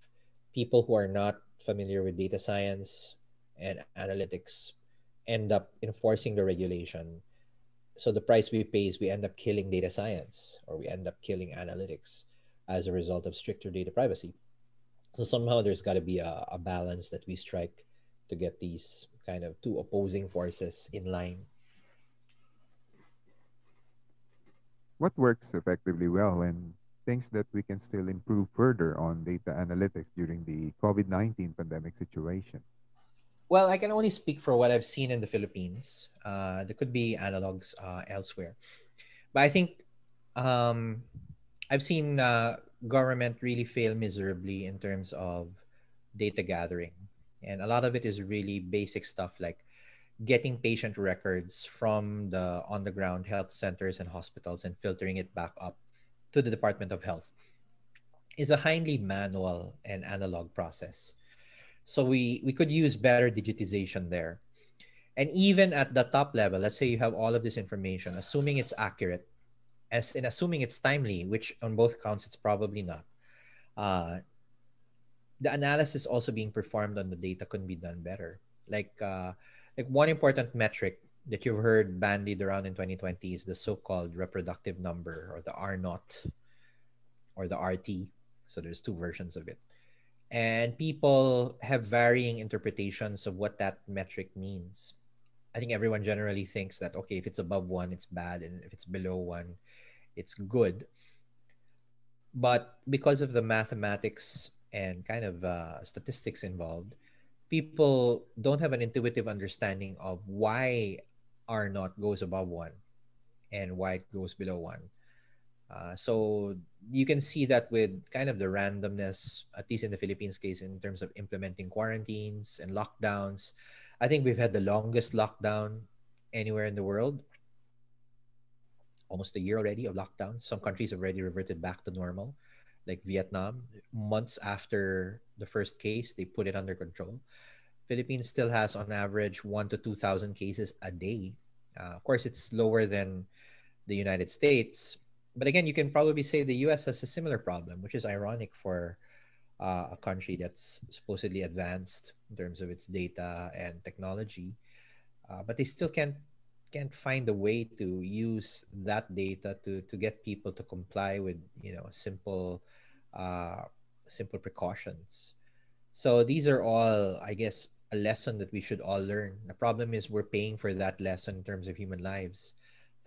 people who are not familiar with data science and analytics end up enforcing the regulation. So the price we pay is we end up killing data science or we end up killing analytics as a result of stricter data privacy. So somehow there's got to be a, a balance that we strike to get these kind of two opposing forces in line. What works effectively well and things that we can still improve further on data analytics during the COVID 19 pandemic situation? Well, I can only speak for what I've seen in the Philippines. Uh, there could be analogs uh, elsewhere. But I think um, I've seen uh, government really fail miserably in terms of data gathering. And a lot of it is really basic stuff like getting patient records from the on the ground health centers and hospitals and filtering it back up to the Department of Health is a highly manual and analog process. So we we could use better digitization there. And even at the top level, let's say you have all of this information, assuming it's accurate, as in assuming it's timely, which on both counts it's probably not. Uh, the analysis also being performed on the data couldn't be done better. Like uh, like one important metric that you've heard bandied around in 2020 is the so-called reproductive number or the R naught or the RT. So there's two versions of it. And people have varying interpretations of what that metric means. I think everyone generally thinks that okay, if it's above one, it's bad, and if it's below one, it's good. But because of the mathematics and kind of uh, statistics involved, people don't have an intuitive understanding of why R naught goes above one and why it goes below one. Uh, so you can see that with kind of the randomness, at least in the Philippines case, in terms of implementing quarantines and lockdowns. I think we've had the longest lockdown anywhere in the world almost a year already of lockdown. Some countries have already reverted back to normal, like Vietnam. Months after the first case, they put it under control. Philippines still has, on average, one to two thousand cases a day. Uh, of course, it's lower than the United States, but again, you can probably say the U.S. has a similar problem, which is ironic for uh, a country that's supposedly advanced in terms of its data and technology, uh, but they still can't can't find a way to use that data to to get people to comply with you know simple uh, simple precautions. So these are all i guess a lesson that we should all learn. The problem is we're paying for that lesson in terms of human lives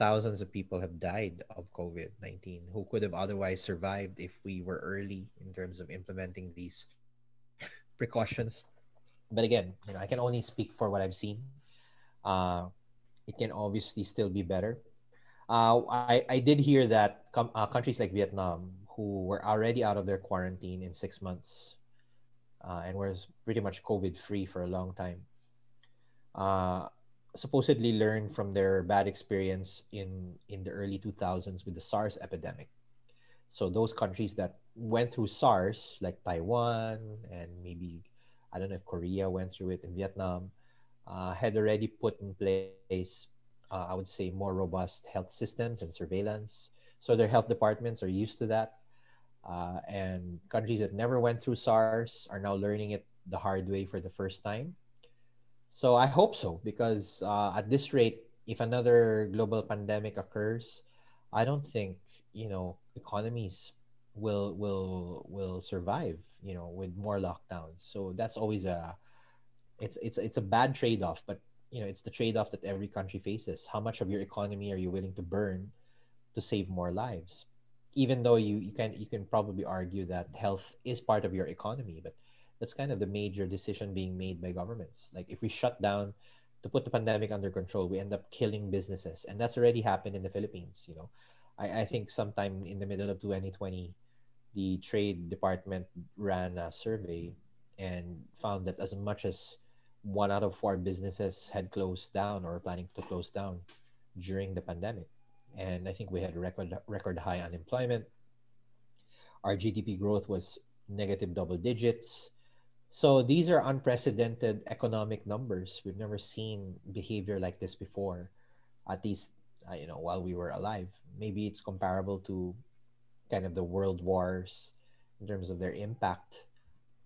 thousands of people have died of covid-19 who could have otherwise survived if we were early in terms of implementing these precautions but again you know i can only speak for what i've seen uh, it can obviously still be better. Uh, I, I did hear that com- uh, countries like Vietnam, who were already out of their quarantine in six months uh, and were pretty much COVID free for a long time, uh, supposedly learned from their bad experience in, in the early 2000s with the SARS epidemic. So those countries that went through SARS, like Taiwan and maybe, I don't know if Korea went through it in Vietnam, uh, had already put in place, uh, I would say, more robust health systems and surveillance. So their health departments are used to that. Uh, and countries that never went through SARS are now learning it the hard way for the first time. So I hope so, because uh, at this rate, if another global pandemic occurs, I don't think you know economies will will will survive. You know, with more lockdowns. So that's always a it's it's it's a bad trade-off but you know it's the trade-off that every country faces how much of your economy are you willing to burn to save more lives even though you you can you can probably argue that health is part of your economy but that's kind of the major decision being made by governments like if we shut down to put the pandemic under control we end up killing businesses and that's already happened in the philippines you know i, I think sometime in the middle of 2020 the trade department ran a survey and found that as much as one out of four businesses had closed down or planning to close down during the pandemic. And I think we had record record high unemployment. Our GDP growth was negative double digits. So these are unprecedented economic numbers. We've never seen behavior like this before, at least uh, you know while we were alive. Maybe it's comparable to kind of the world wars in terms of their impact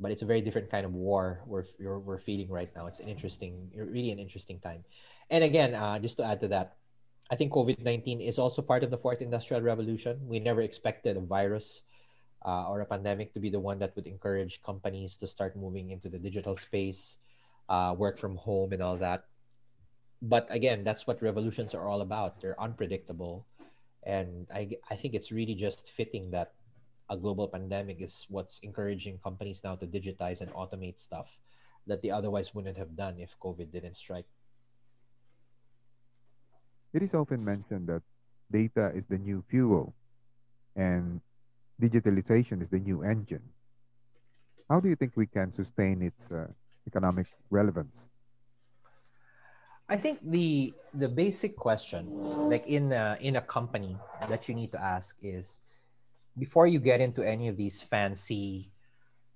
but it's a very different kind of war we're, we're, feeling right now. It's an interesting, really an interesting time. And again, uh, just to add to that, I think COVID 19 is also part of the fourth industrial revolution. We never expected a virus uh, or a pandemic to be the one that would encourage companies to start moving into the digital space, uh, work from home, and all that. But again, that's what revolutions are all about. They're unpredictable. And I, I think it's really just fitting that a global pandemic is what's encouraging companies now to digitize and automate stuff that they otherwise wouldn't have done if COVID didn't strike. It is often mentioned that data is the new fuel and digitalization is the new engine. How do you think we can sustain its uh, economic relevance? I think the the basic question, like in a, in a company, that you need to ask is, before you get into any of these fancy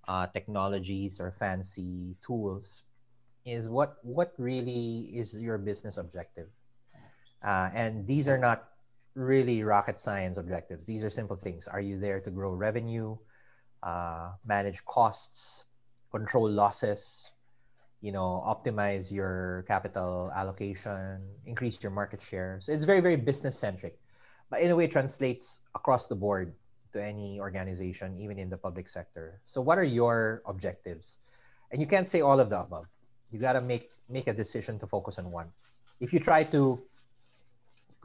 uh, technologies or fancy tools, is what what really is your business objective? Uh, and these are not really rocket science objectives. These are simple things. Are you there to grow revenue, uh, manage costs, control losses, you know, optimize your capital allocation, increase your market share. So it's very, very business centric, but in a way, translates across the board to any organization, even in the public sector. So, what are your objectives? And you can't say all of the above. You got to make make a decision to focus on one. If you try to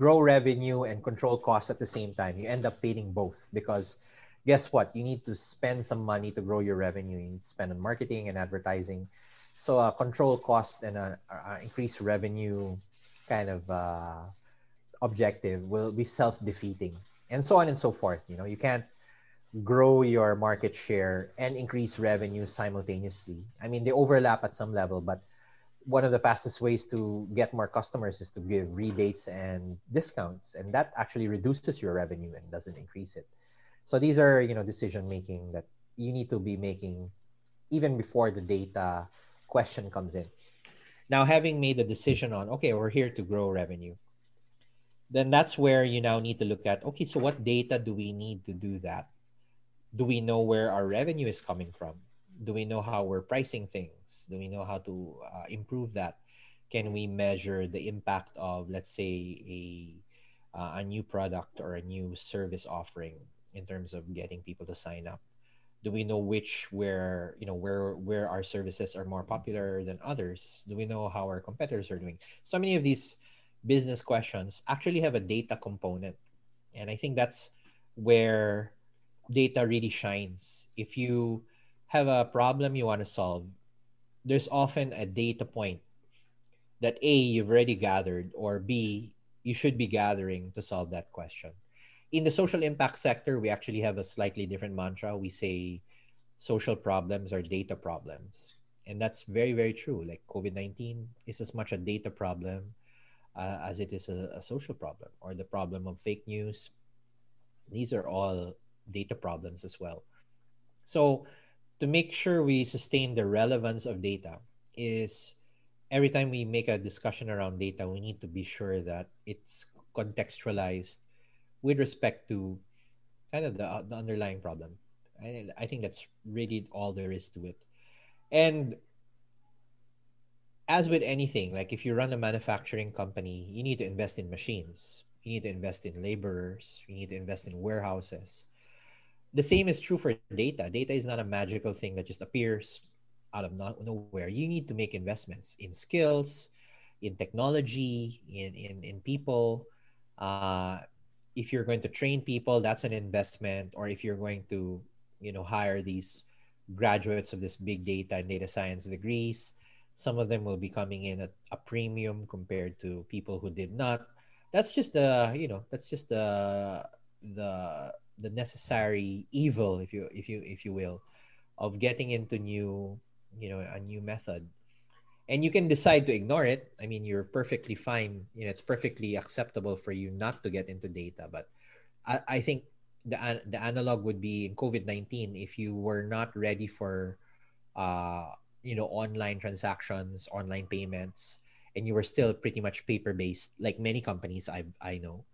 grow revenue and control costs at the same time, you end up failing both because guess what? You need to spend some money to grow your revenue. You need to spend on marketing and advertising so uh, control cost and uh, increase revenue kind of uh, objective will be self-defeating and so on and so forth you know you can't grow your market share and increase revenue simultaneously i mean they overlap at some level but one of the fastest ways to get more customers is to give rebates and discounts and that actually reduces your revenue and doesn't increase it so these are you know decision making that you need to be making even before the data question comes in. Now, having made the decision on, okay, we're here to grow revenue, then that's where you now need to look at, okay, so what data do we need to do that? Do we know where our revenue is coming from? Do we know how we're pricing things? Do we know how to uh, improve that? Can we measure the impact of, let's say, a uh, a new product or a new service offering in terms of getting people to sign up? do we know which where you know where where our services are more popular than others do we know how our competitors are doing so many of these business questions actually have a data component and i think that's where data really shines if you have a problem you want to solve there's often a data point that a you've already gathered or b you should be gathering to solve that question in the social impact sector, we actually have a slightly different mantra. We say social problems are data problems. And that's very, very true. Like COVID 19 is as much a data problem uh, as it is a, a social problem or the problem of fake news. These are all data problems as well. So, to make sure we sustain the relevance of data, is every time we make a discussion around data, we need to be sure that it's contextualized with respect to kind of the, uh, the underlying problem. I, I think that's really all there is to it. And as with anything, like if you run a manufacturing company, you need to invest in machines, you need to invest in laborers, you need to invest in warehouses. The same is true for data. Data is not a magical thing that just appears out of nowhere. You need to make investments in skills, in technology, in in, in people, uh, if you're going to train people, that's an investment. Or if you're going to, you know, hire these graduates of this big data and data science degrees, some of them will be coming in at a premium compared to people who did not. That's just the, you know, that's just the the the necessary evil, if you if you if you will, of getting into new, you know, a new method. And you can decide to ignore it. I mean you're perfectly fine. You know it's perfectly acceptable for you not to get into data. But i, I think the, the analog would be in covid-19 if you were not ready for uh, you know online transactions online payments and you were still pretty much paper based like many companies i i know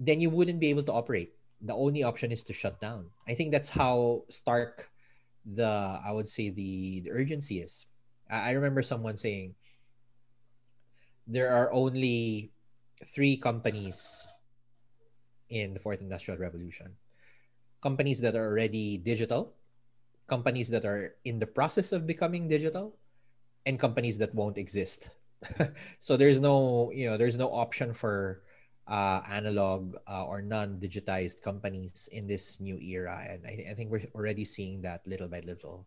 then you wouldn't be able to operate the only option is to shut down. I think that's how stark the I would say the the urgency is. I, I remember someone saying there are only three companies in the fourth industrial revolution. Companies that are already digital companies that are in the process of becoming digital and companies that won't exist. So there's no you know there's no option for uh, analog uh, or non-digitized companies in this new era. And I, I think we're already seeing that little by little.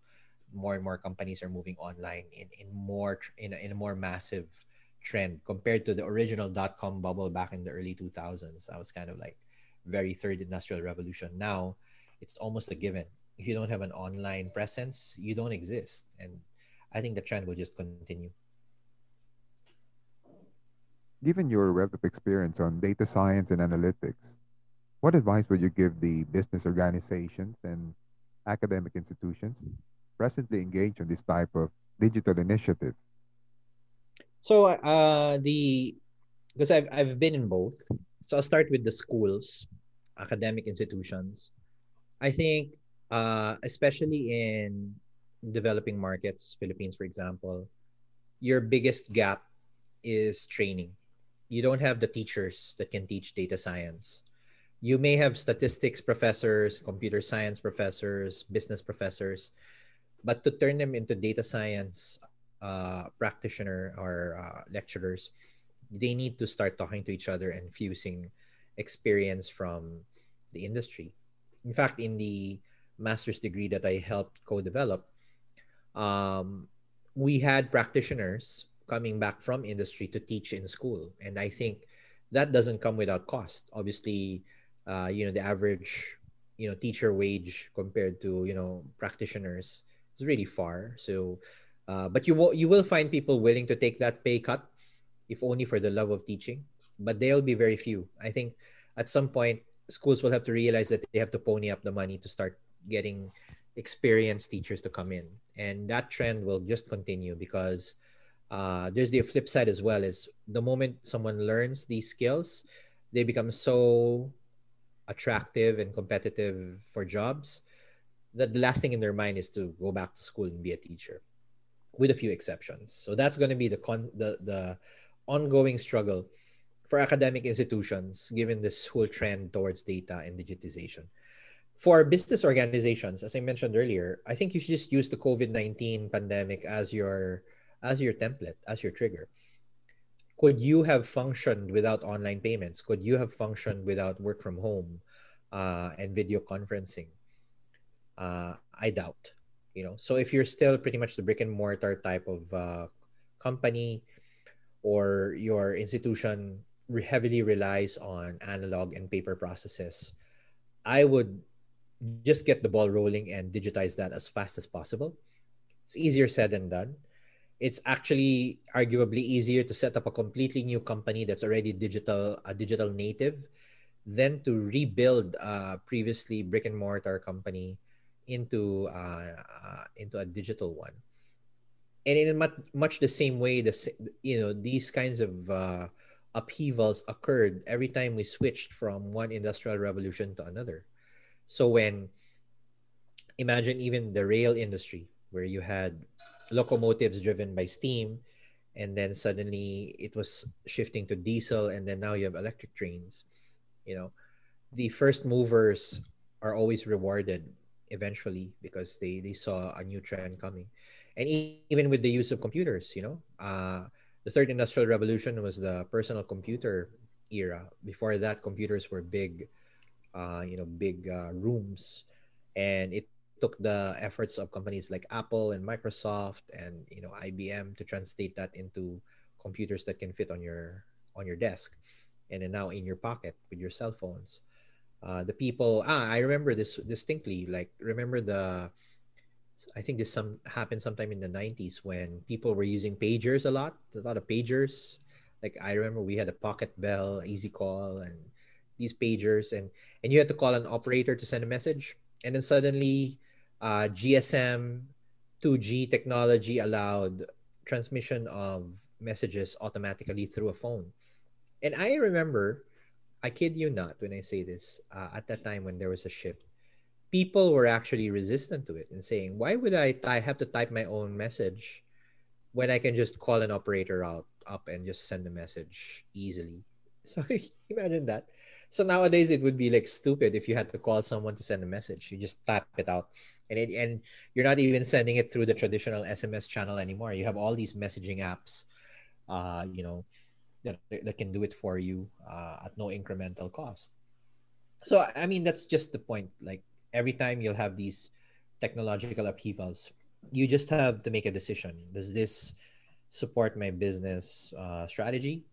More and more companies are moving online in, in more in a, in a more massive trend compared to the original dot-com bubble back in the early 2000s that was kind of like very third industrial revolution. Now it's almost a given. If you don't have an online presence you don't exist. And i think the trend will just continue Given your wealth of experience on data science and analytics, what advice would you give the business organizations and academic institutions presently engaged in this type of digital initiative? So uh the because I've I've been in both. So I'll start with the schools, academic institutions. I think uh especially in developing markets, Philippines for example, your biggest gap is training. You don't have the teachers that can teach data science. You may have statistics professors, computer science professors, business professors, but to turn them into data science uh, practitioner or uh, lecturers, they need to start talking to each other and fusing experience from the industry. In fact, in the master's degree that I helped co-develop, um, we had practitioners coming back from industry to teach in school, and I think that doesn't come without cost. Obviously, uh, you know the average you know teacher wage compared to you know practitioners is really far. So uh, but you will you will find people willing to take that pay cut, if only for the love of teaching. But they'll be very few. I think at some point schools will have to realize that they have to pony up the money to start getting experienced teachers to come in, and that trend will just continue because uh, there's the flip side as well. Is the moment someone learns these skills, they become so attractive and competitive for jobs that the last thing in their mind is to go back to school and be a teacher with a few exceptions. So that's going to be the con the the ongoing struggle for academic institutions given this whole trend towards data and digitization. For business organizations, as I mentioned earlier, I think you should just use the COVID-19 pandemic as your as your template, as your trigger. Could you have functioned without online payments? Could you have functioned without work from home uh, and video conferencing? Uh, I doubt you know so if you're still pretty much the brick and mortar type of uh, company or your institution heavily relies on analog and paper processes i would just get the ball rolling and digitize that as fast as possible it's easier said than done it's actually arguably easier to set up a completely new company that's already digital a digital native than to rebuild a previously brick and mortar company into uh, uh, into a digital one. And in much, much the same way the you know these kinds of uh, upheavals occurred every time we switched from one industrial revolution to another. So when imagine even the rail industry where you had locomotives driven by steam and then suddenly it was shifting to diesel and then now you have electric trains you know. The first movers are always rewarded eventually because they they saw a new trend coming. And even with the use of computers you know uh, the third industrial revolution was the personal computer era. Before that computers were big uh, you know big uh, rooms and it took the efforts of companies like apple and microsoft and you know ibm to translate that into computers that can fit on your on your desk and then now in your pocket with your cell phones. Uh, the people ah i remember this distinctly like remember the i think this some happened sometime in the 90s when people were using pagers a lot a lot of pagers. Like i remember we had a pocket bell easy call and these pagers and and you had to call an operator to send a message. And then suddenly uh, gsm 2g technology allowed transmission of messages automatically through a phone and i remember I kid you not when I say this. Uh, at that time when there was a shift, people were actually resistant to it and saying, "Why would I, I have to type my own message when I can just call an operator out up and just send a message easily?" So imagine that. So nowadays it would be like stupid if you had to call someone to send a message. You just type it out, and it, and you're not even sending it through the traditional SMS channel anymore. You have all these messaging apps, uh, you know, that that can do it for you uh, at no incremental cost. So I mean that's just the point. Like every time you'll have these technological upheavals, you just have to make a decision. Does this support my business uh, strategy?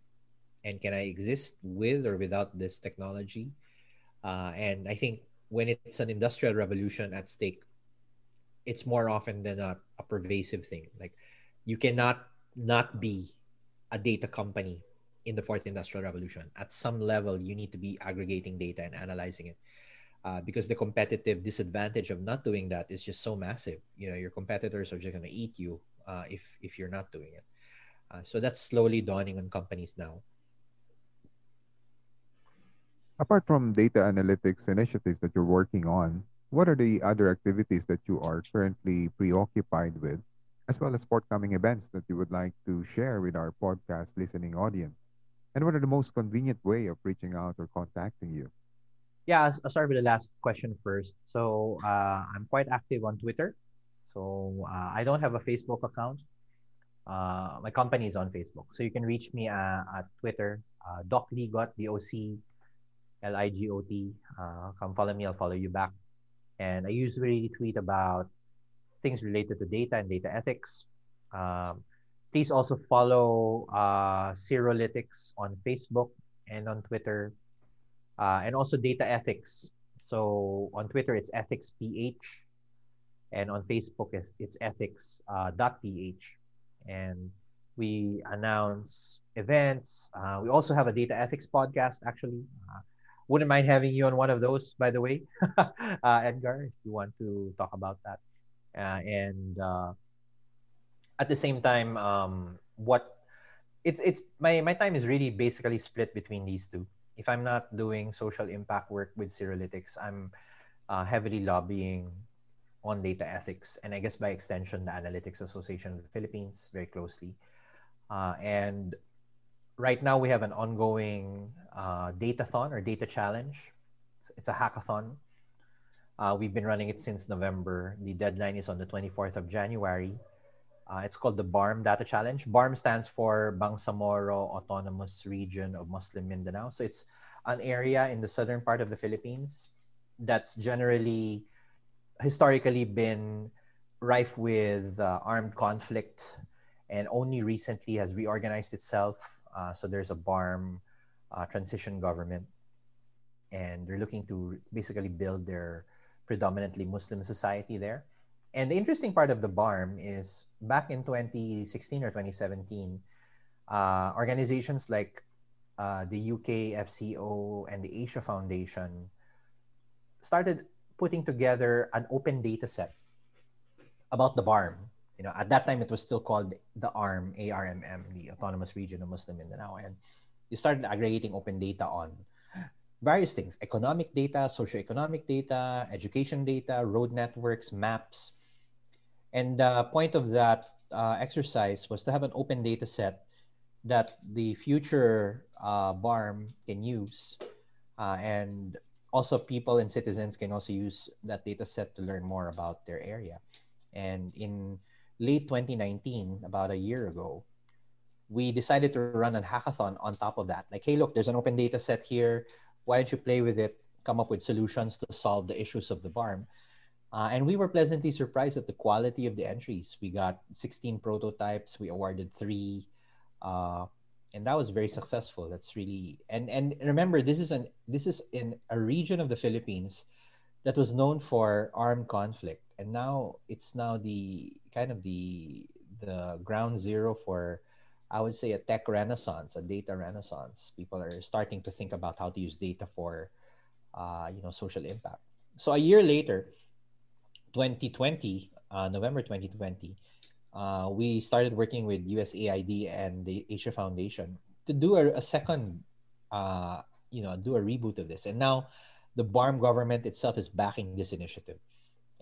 And can I exist with or without this technology? Uh, and I think when it's an industrial revolution at stake, it's more often than not a pervasive thing. Like you cannot not be a data company in the fourth industrial revolution. At some level, you need to be aggregating data and analyzing it uh, because the competitive disadvantage of not doing that is just so massive. You know, your competitors are just going to eat you uh, if if you're not doing it. Uh, so that's slowly dawning on companies now. Apart from data analytics initiatives that you're working on, what are the other activities that you are currently preoccupied with, as well as forthcoming events that you would like to share with our podcast listening audience? And what are the most convenient way of reaching out or contacting you? yeah, I'll start with the last question first. So uh, I'm quite active on Twitter. So uh, I don't have a Facebook account. Uh, my company is on Facebook. So you can reach me uh, at Twitter, uh, Doc Ligot, D-O-C L-I-G-O-T. Uh, come follow me, I'll follow you back. And I usually tweet about things related to data and data ethics. Um, please also follow uh, Cirrolytix on Facebook and on Twitter uh, and also data ethics. So on Twitter, it's ethicsph, and on Facebook, it's, it's ethics.ph. Uh, and we announce events. Uh, we also have a data ethics podcast, actually. Uh, wouldn't mind having you on one of those, by the way, uh, Edgar, if you want to talk about that. Uh, and uh, at the same time, um, what it's it's my my time is really basically split between these two if I'm not doing social impact work with Cirrolytix, I'm uh, heavily lobbying on data ethics and I guess by extension the Analytics Association of the Philippines very closely. Uh, and right now we have an ongoing uh, datathon or data challenge. It's, a hackathon. Uh, we've been running it since November. The deadline is on the 24th of January. Uh, it's called the BARM Data Challenge. BARM stands for Bangsamoro Autonomous Region of Muslim Mindanao. So it's an area in the southern part of the Philippines that's generally historically been rife with uh, armed conflict and only recently has reorganized itself. Uh, so there's a BARM uh, transition government and they're looking to basically build their predominantly Muslim society there. And the interesting part of the BARM is back in 2016 or 2017, uh, organizations like uh, the UK FCO and the Asia Foundation started putting together an open data set about the BARM. You know, at that time it was still called the ARM, ARMM, the Autonomous Region of Muslim Mindanao, and you started aggregating open data on various things: economic data, socioeconomic data, education data, road networks, maps and the point of that uh, exercise was to have an open data set that the future uh, BARM can use. Uh, and also people and citizens can also use that data set to learn more about their area. And in late 2019, about a year ago, we decided to run a hackathon on top of that. Like, hey, look, there's an open data set here. Why don't you play with it, come up with solutions to solve the issues of the BARM? Uh, and we were pleasantly surprised at the quality of the entries. We got 16 prototypes. We awarded three, uh, and that was very successful. That's really and and remember this is an this is in a region of the Philippines that was known for armed conflict, and now it's now the kind of the the ground zero for I would say a tech renaissance, a data renaissance. People are starting to think about how to use data for uh, you know social impact. So a year later 2020, uh, November 2020, uh, we started working with USAID and the Asia Foundation to do a, a second, uh, you know, do a reboot of this. And now the BARM government itself is backing this initiative.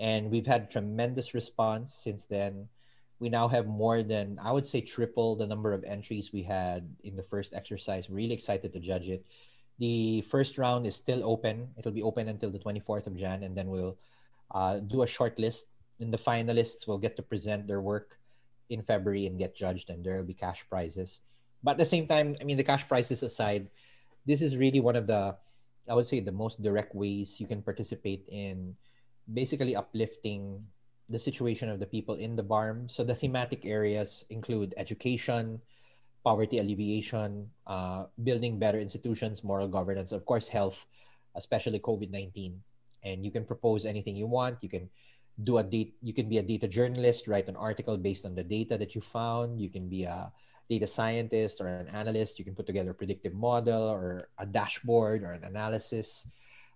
And we've had tremendous response since then. We now have more than, I would say, triple the number of entries we had in the first exercise. Really excited to judge it. The first round is still open. It'll be open until the 24th of Jan, and then we'll uh, do a short list. And the finalists will get to present their work in February and get judged, and there will be cash prizes. But at the same time, I mean, the cash prizes aside, this is really one of the, I would say, the most direct ways you can participate in basically uplifting the situation of the people in the BARM. So the thematic areas include education, poverty alleviation, uh, building better institutions, moral governance, of course, health, especially COVID 19. And you can propose anything you want. You can do a date, you can be a data journalist, write an article based on the data that you found. You can be a data scientist or an analyst. You can put together a predictive model or a dashboard or an analysis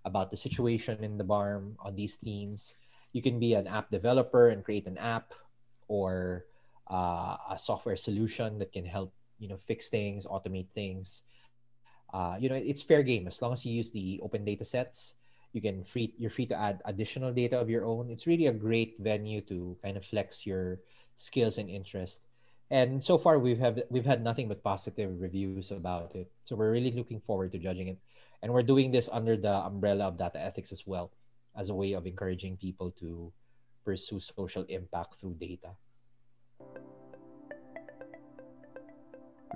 about the situation in the BARM on these themes. You can be an app developer and create an app or uh, a software solution that can help you know fix things, automate things. Uh, you know, it's fair game as long as you use the open data sets. You can free you're free to add additional data of your own. It's really a great venue to kind of flex your skills and interest. And so far we've have we've had nothing but positive reviews about it. So we're really looking forward to judging it. And we're doing this under the umbrella of data ethics as well, as a way of encouraging people to pursue social impact through data.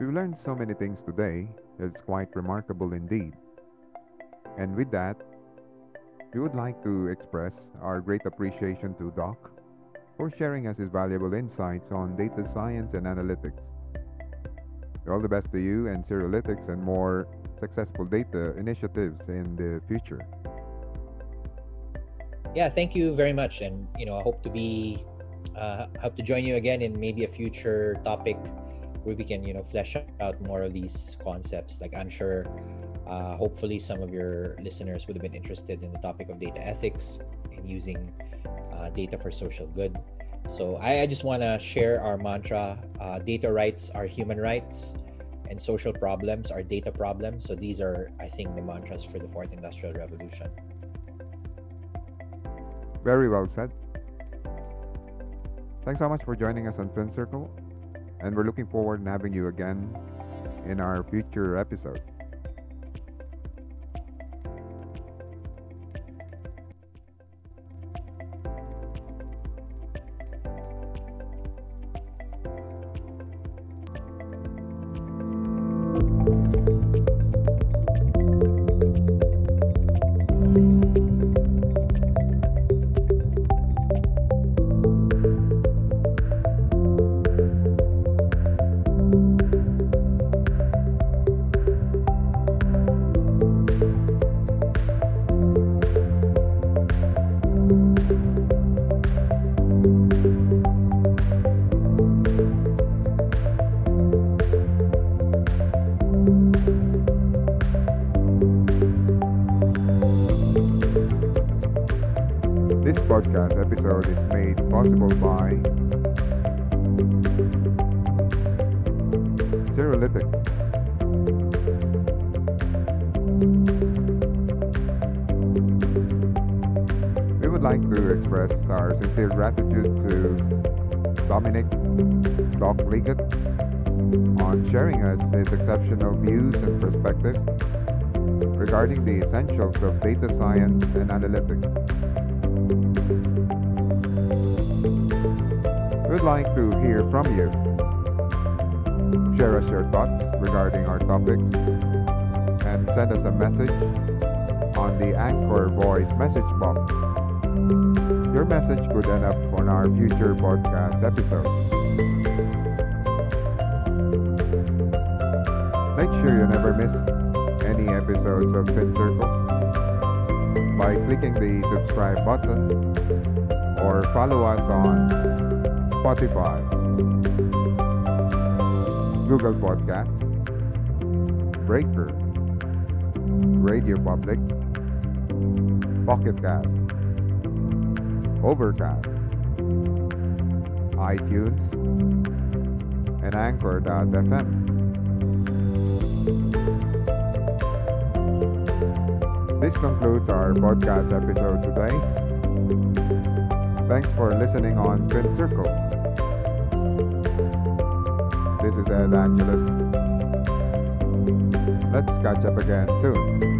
We've learned so many things today that it's quite remarkable indeed. And with that, we would like to express our great appreciation to Doc for sharing us his valuable insights on data science and analytics. All the best to you and Cirrolytix and more successful data initiatives in the future. Yeah, thank you very much, and you know, I hope to be, uh, hope to join you again in maybe a future topic where we can, you know, flesh out more of these concepts. Like I'm sure, uh, hopefully, some of your listeners would have been interested in the topic of data ethics and using uh, data for social good. So I, I just want to share our mantra: uh, data rights are human rights and social problems are data problems. So these are, I think, the mantras for the fourth industrial revolution. Very well said. Thanks so much for joining us on Fin Circle, and we're looking forward to having you again in our future episode. Possible by Cirrolytix. We would like to express our sincere gratitude to Dominic Doc on sharing us his exceptional views and perspectives regarding the essentials of data science and analytics. Like to hear from you. Share us your thoughts regarding our topics and send us a message on the Anchor Voice message box. Your message could end up on our future podcast episodes. Make sure you never miss any episodes of Fin Circle by clicking the subscribe button or follow us on Spotify, Google Podcast, Breaker, Radio Public, Pocket Cast, Overcast, iTunes, and Anchor.fm. This concludes our podcast episode today. Thanks for listening on Fin Circle. Is Ed Angelus. Let's catch up again soon.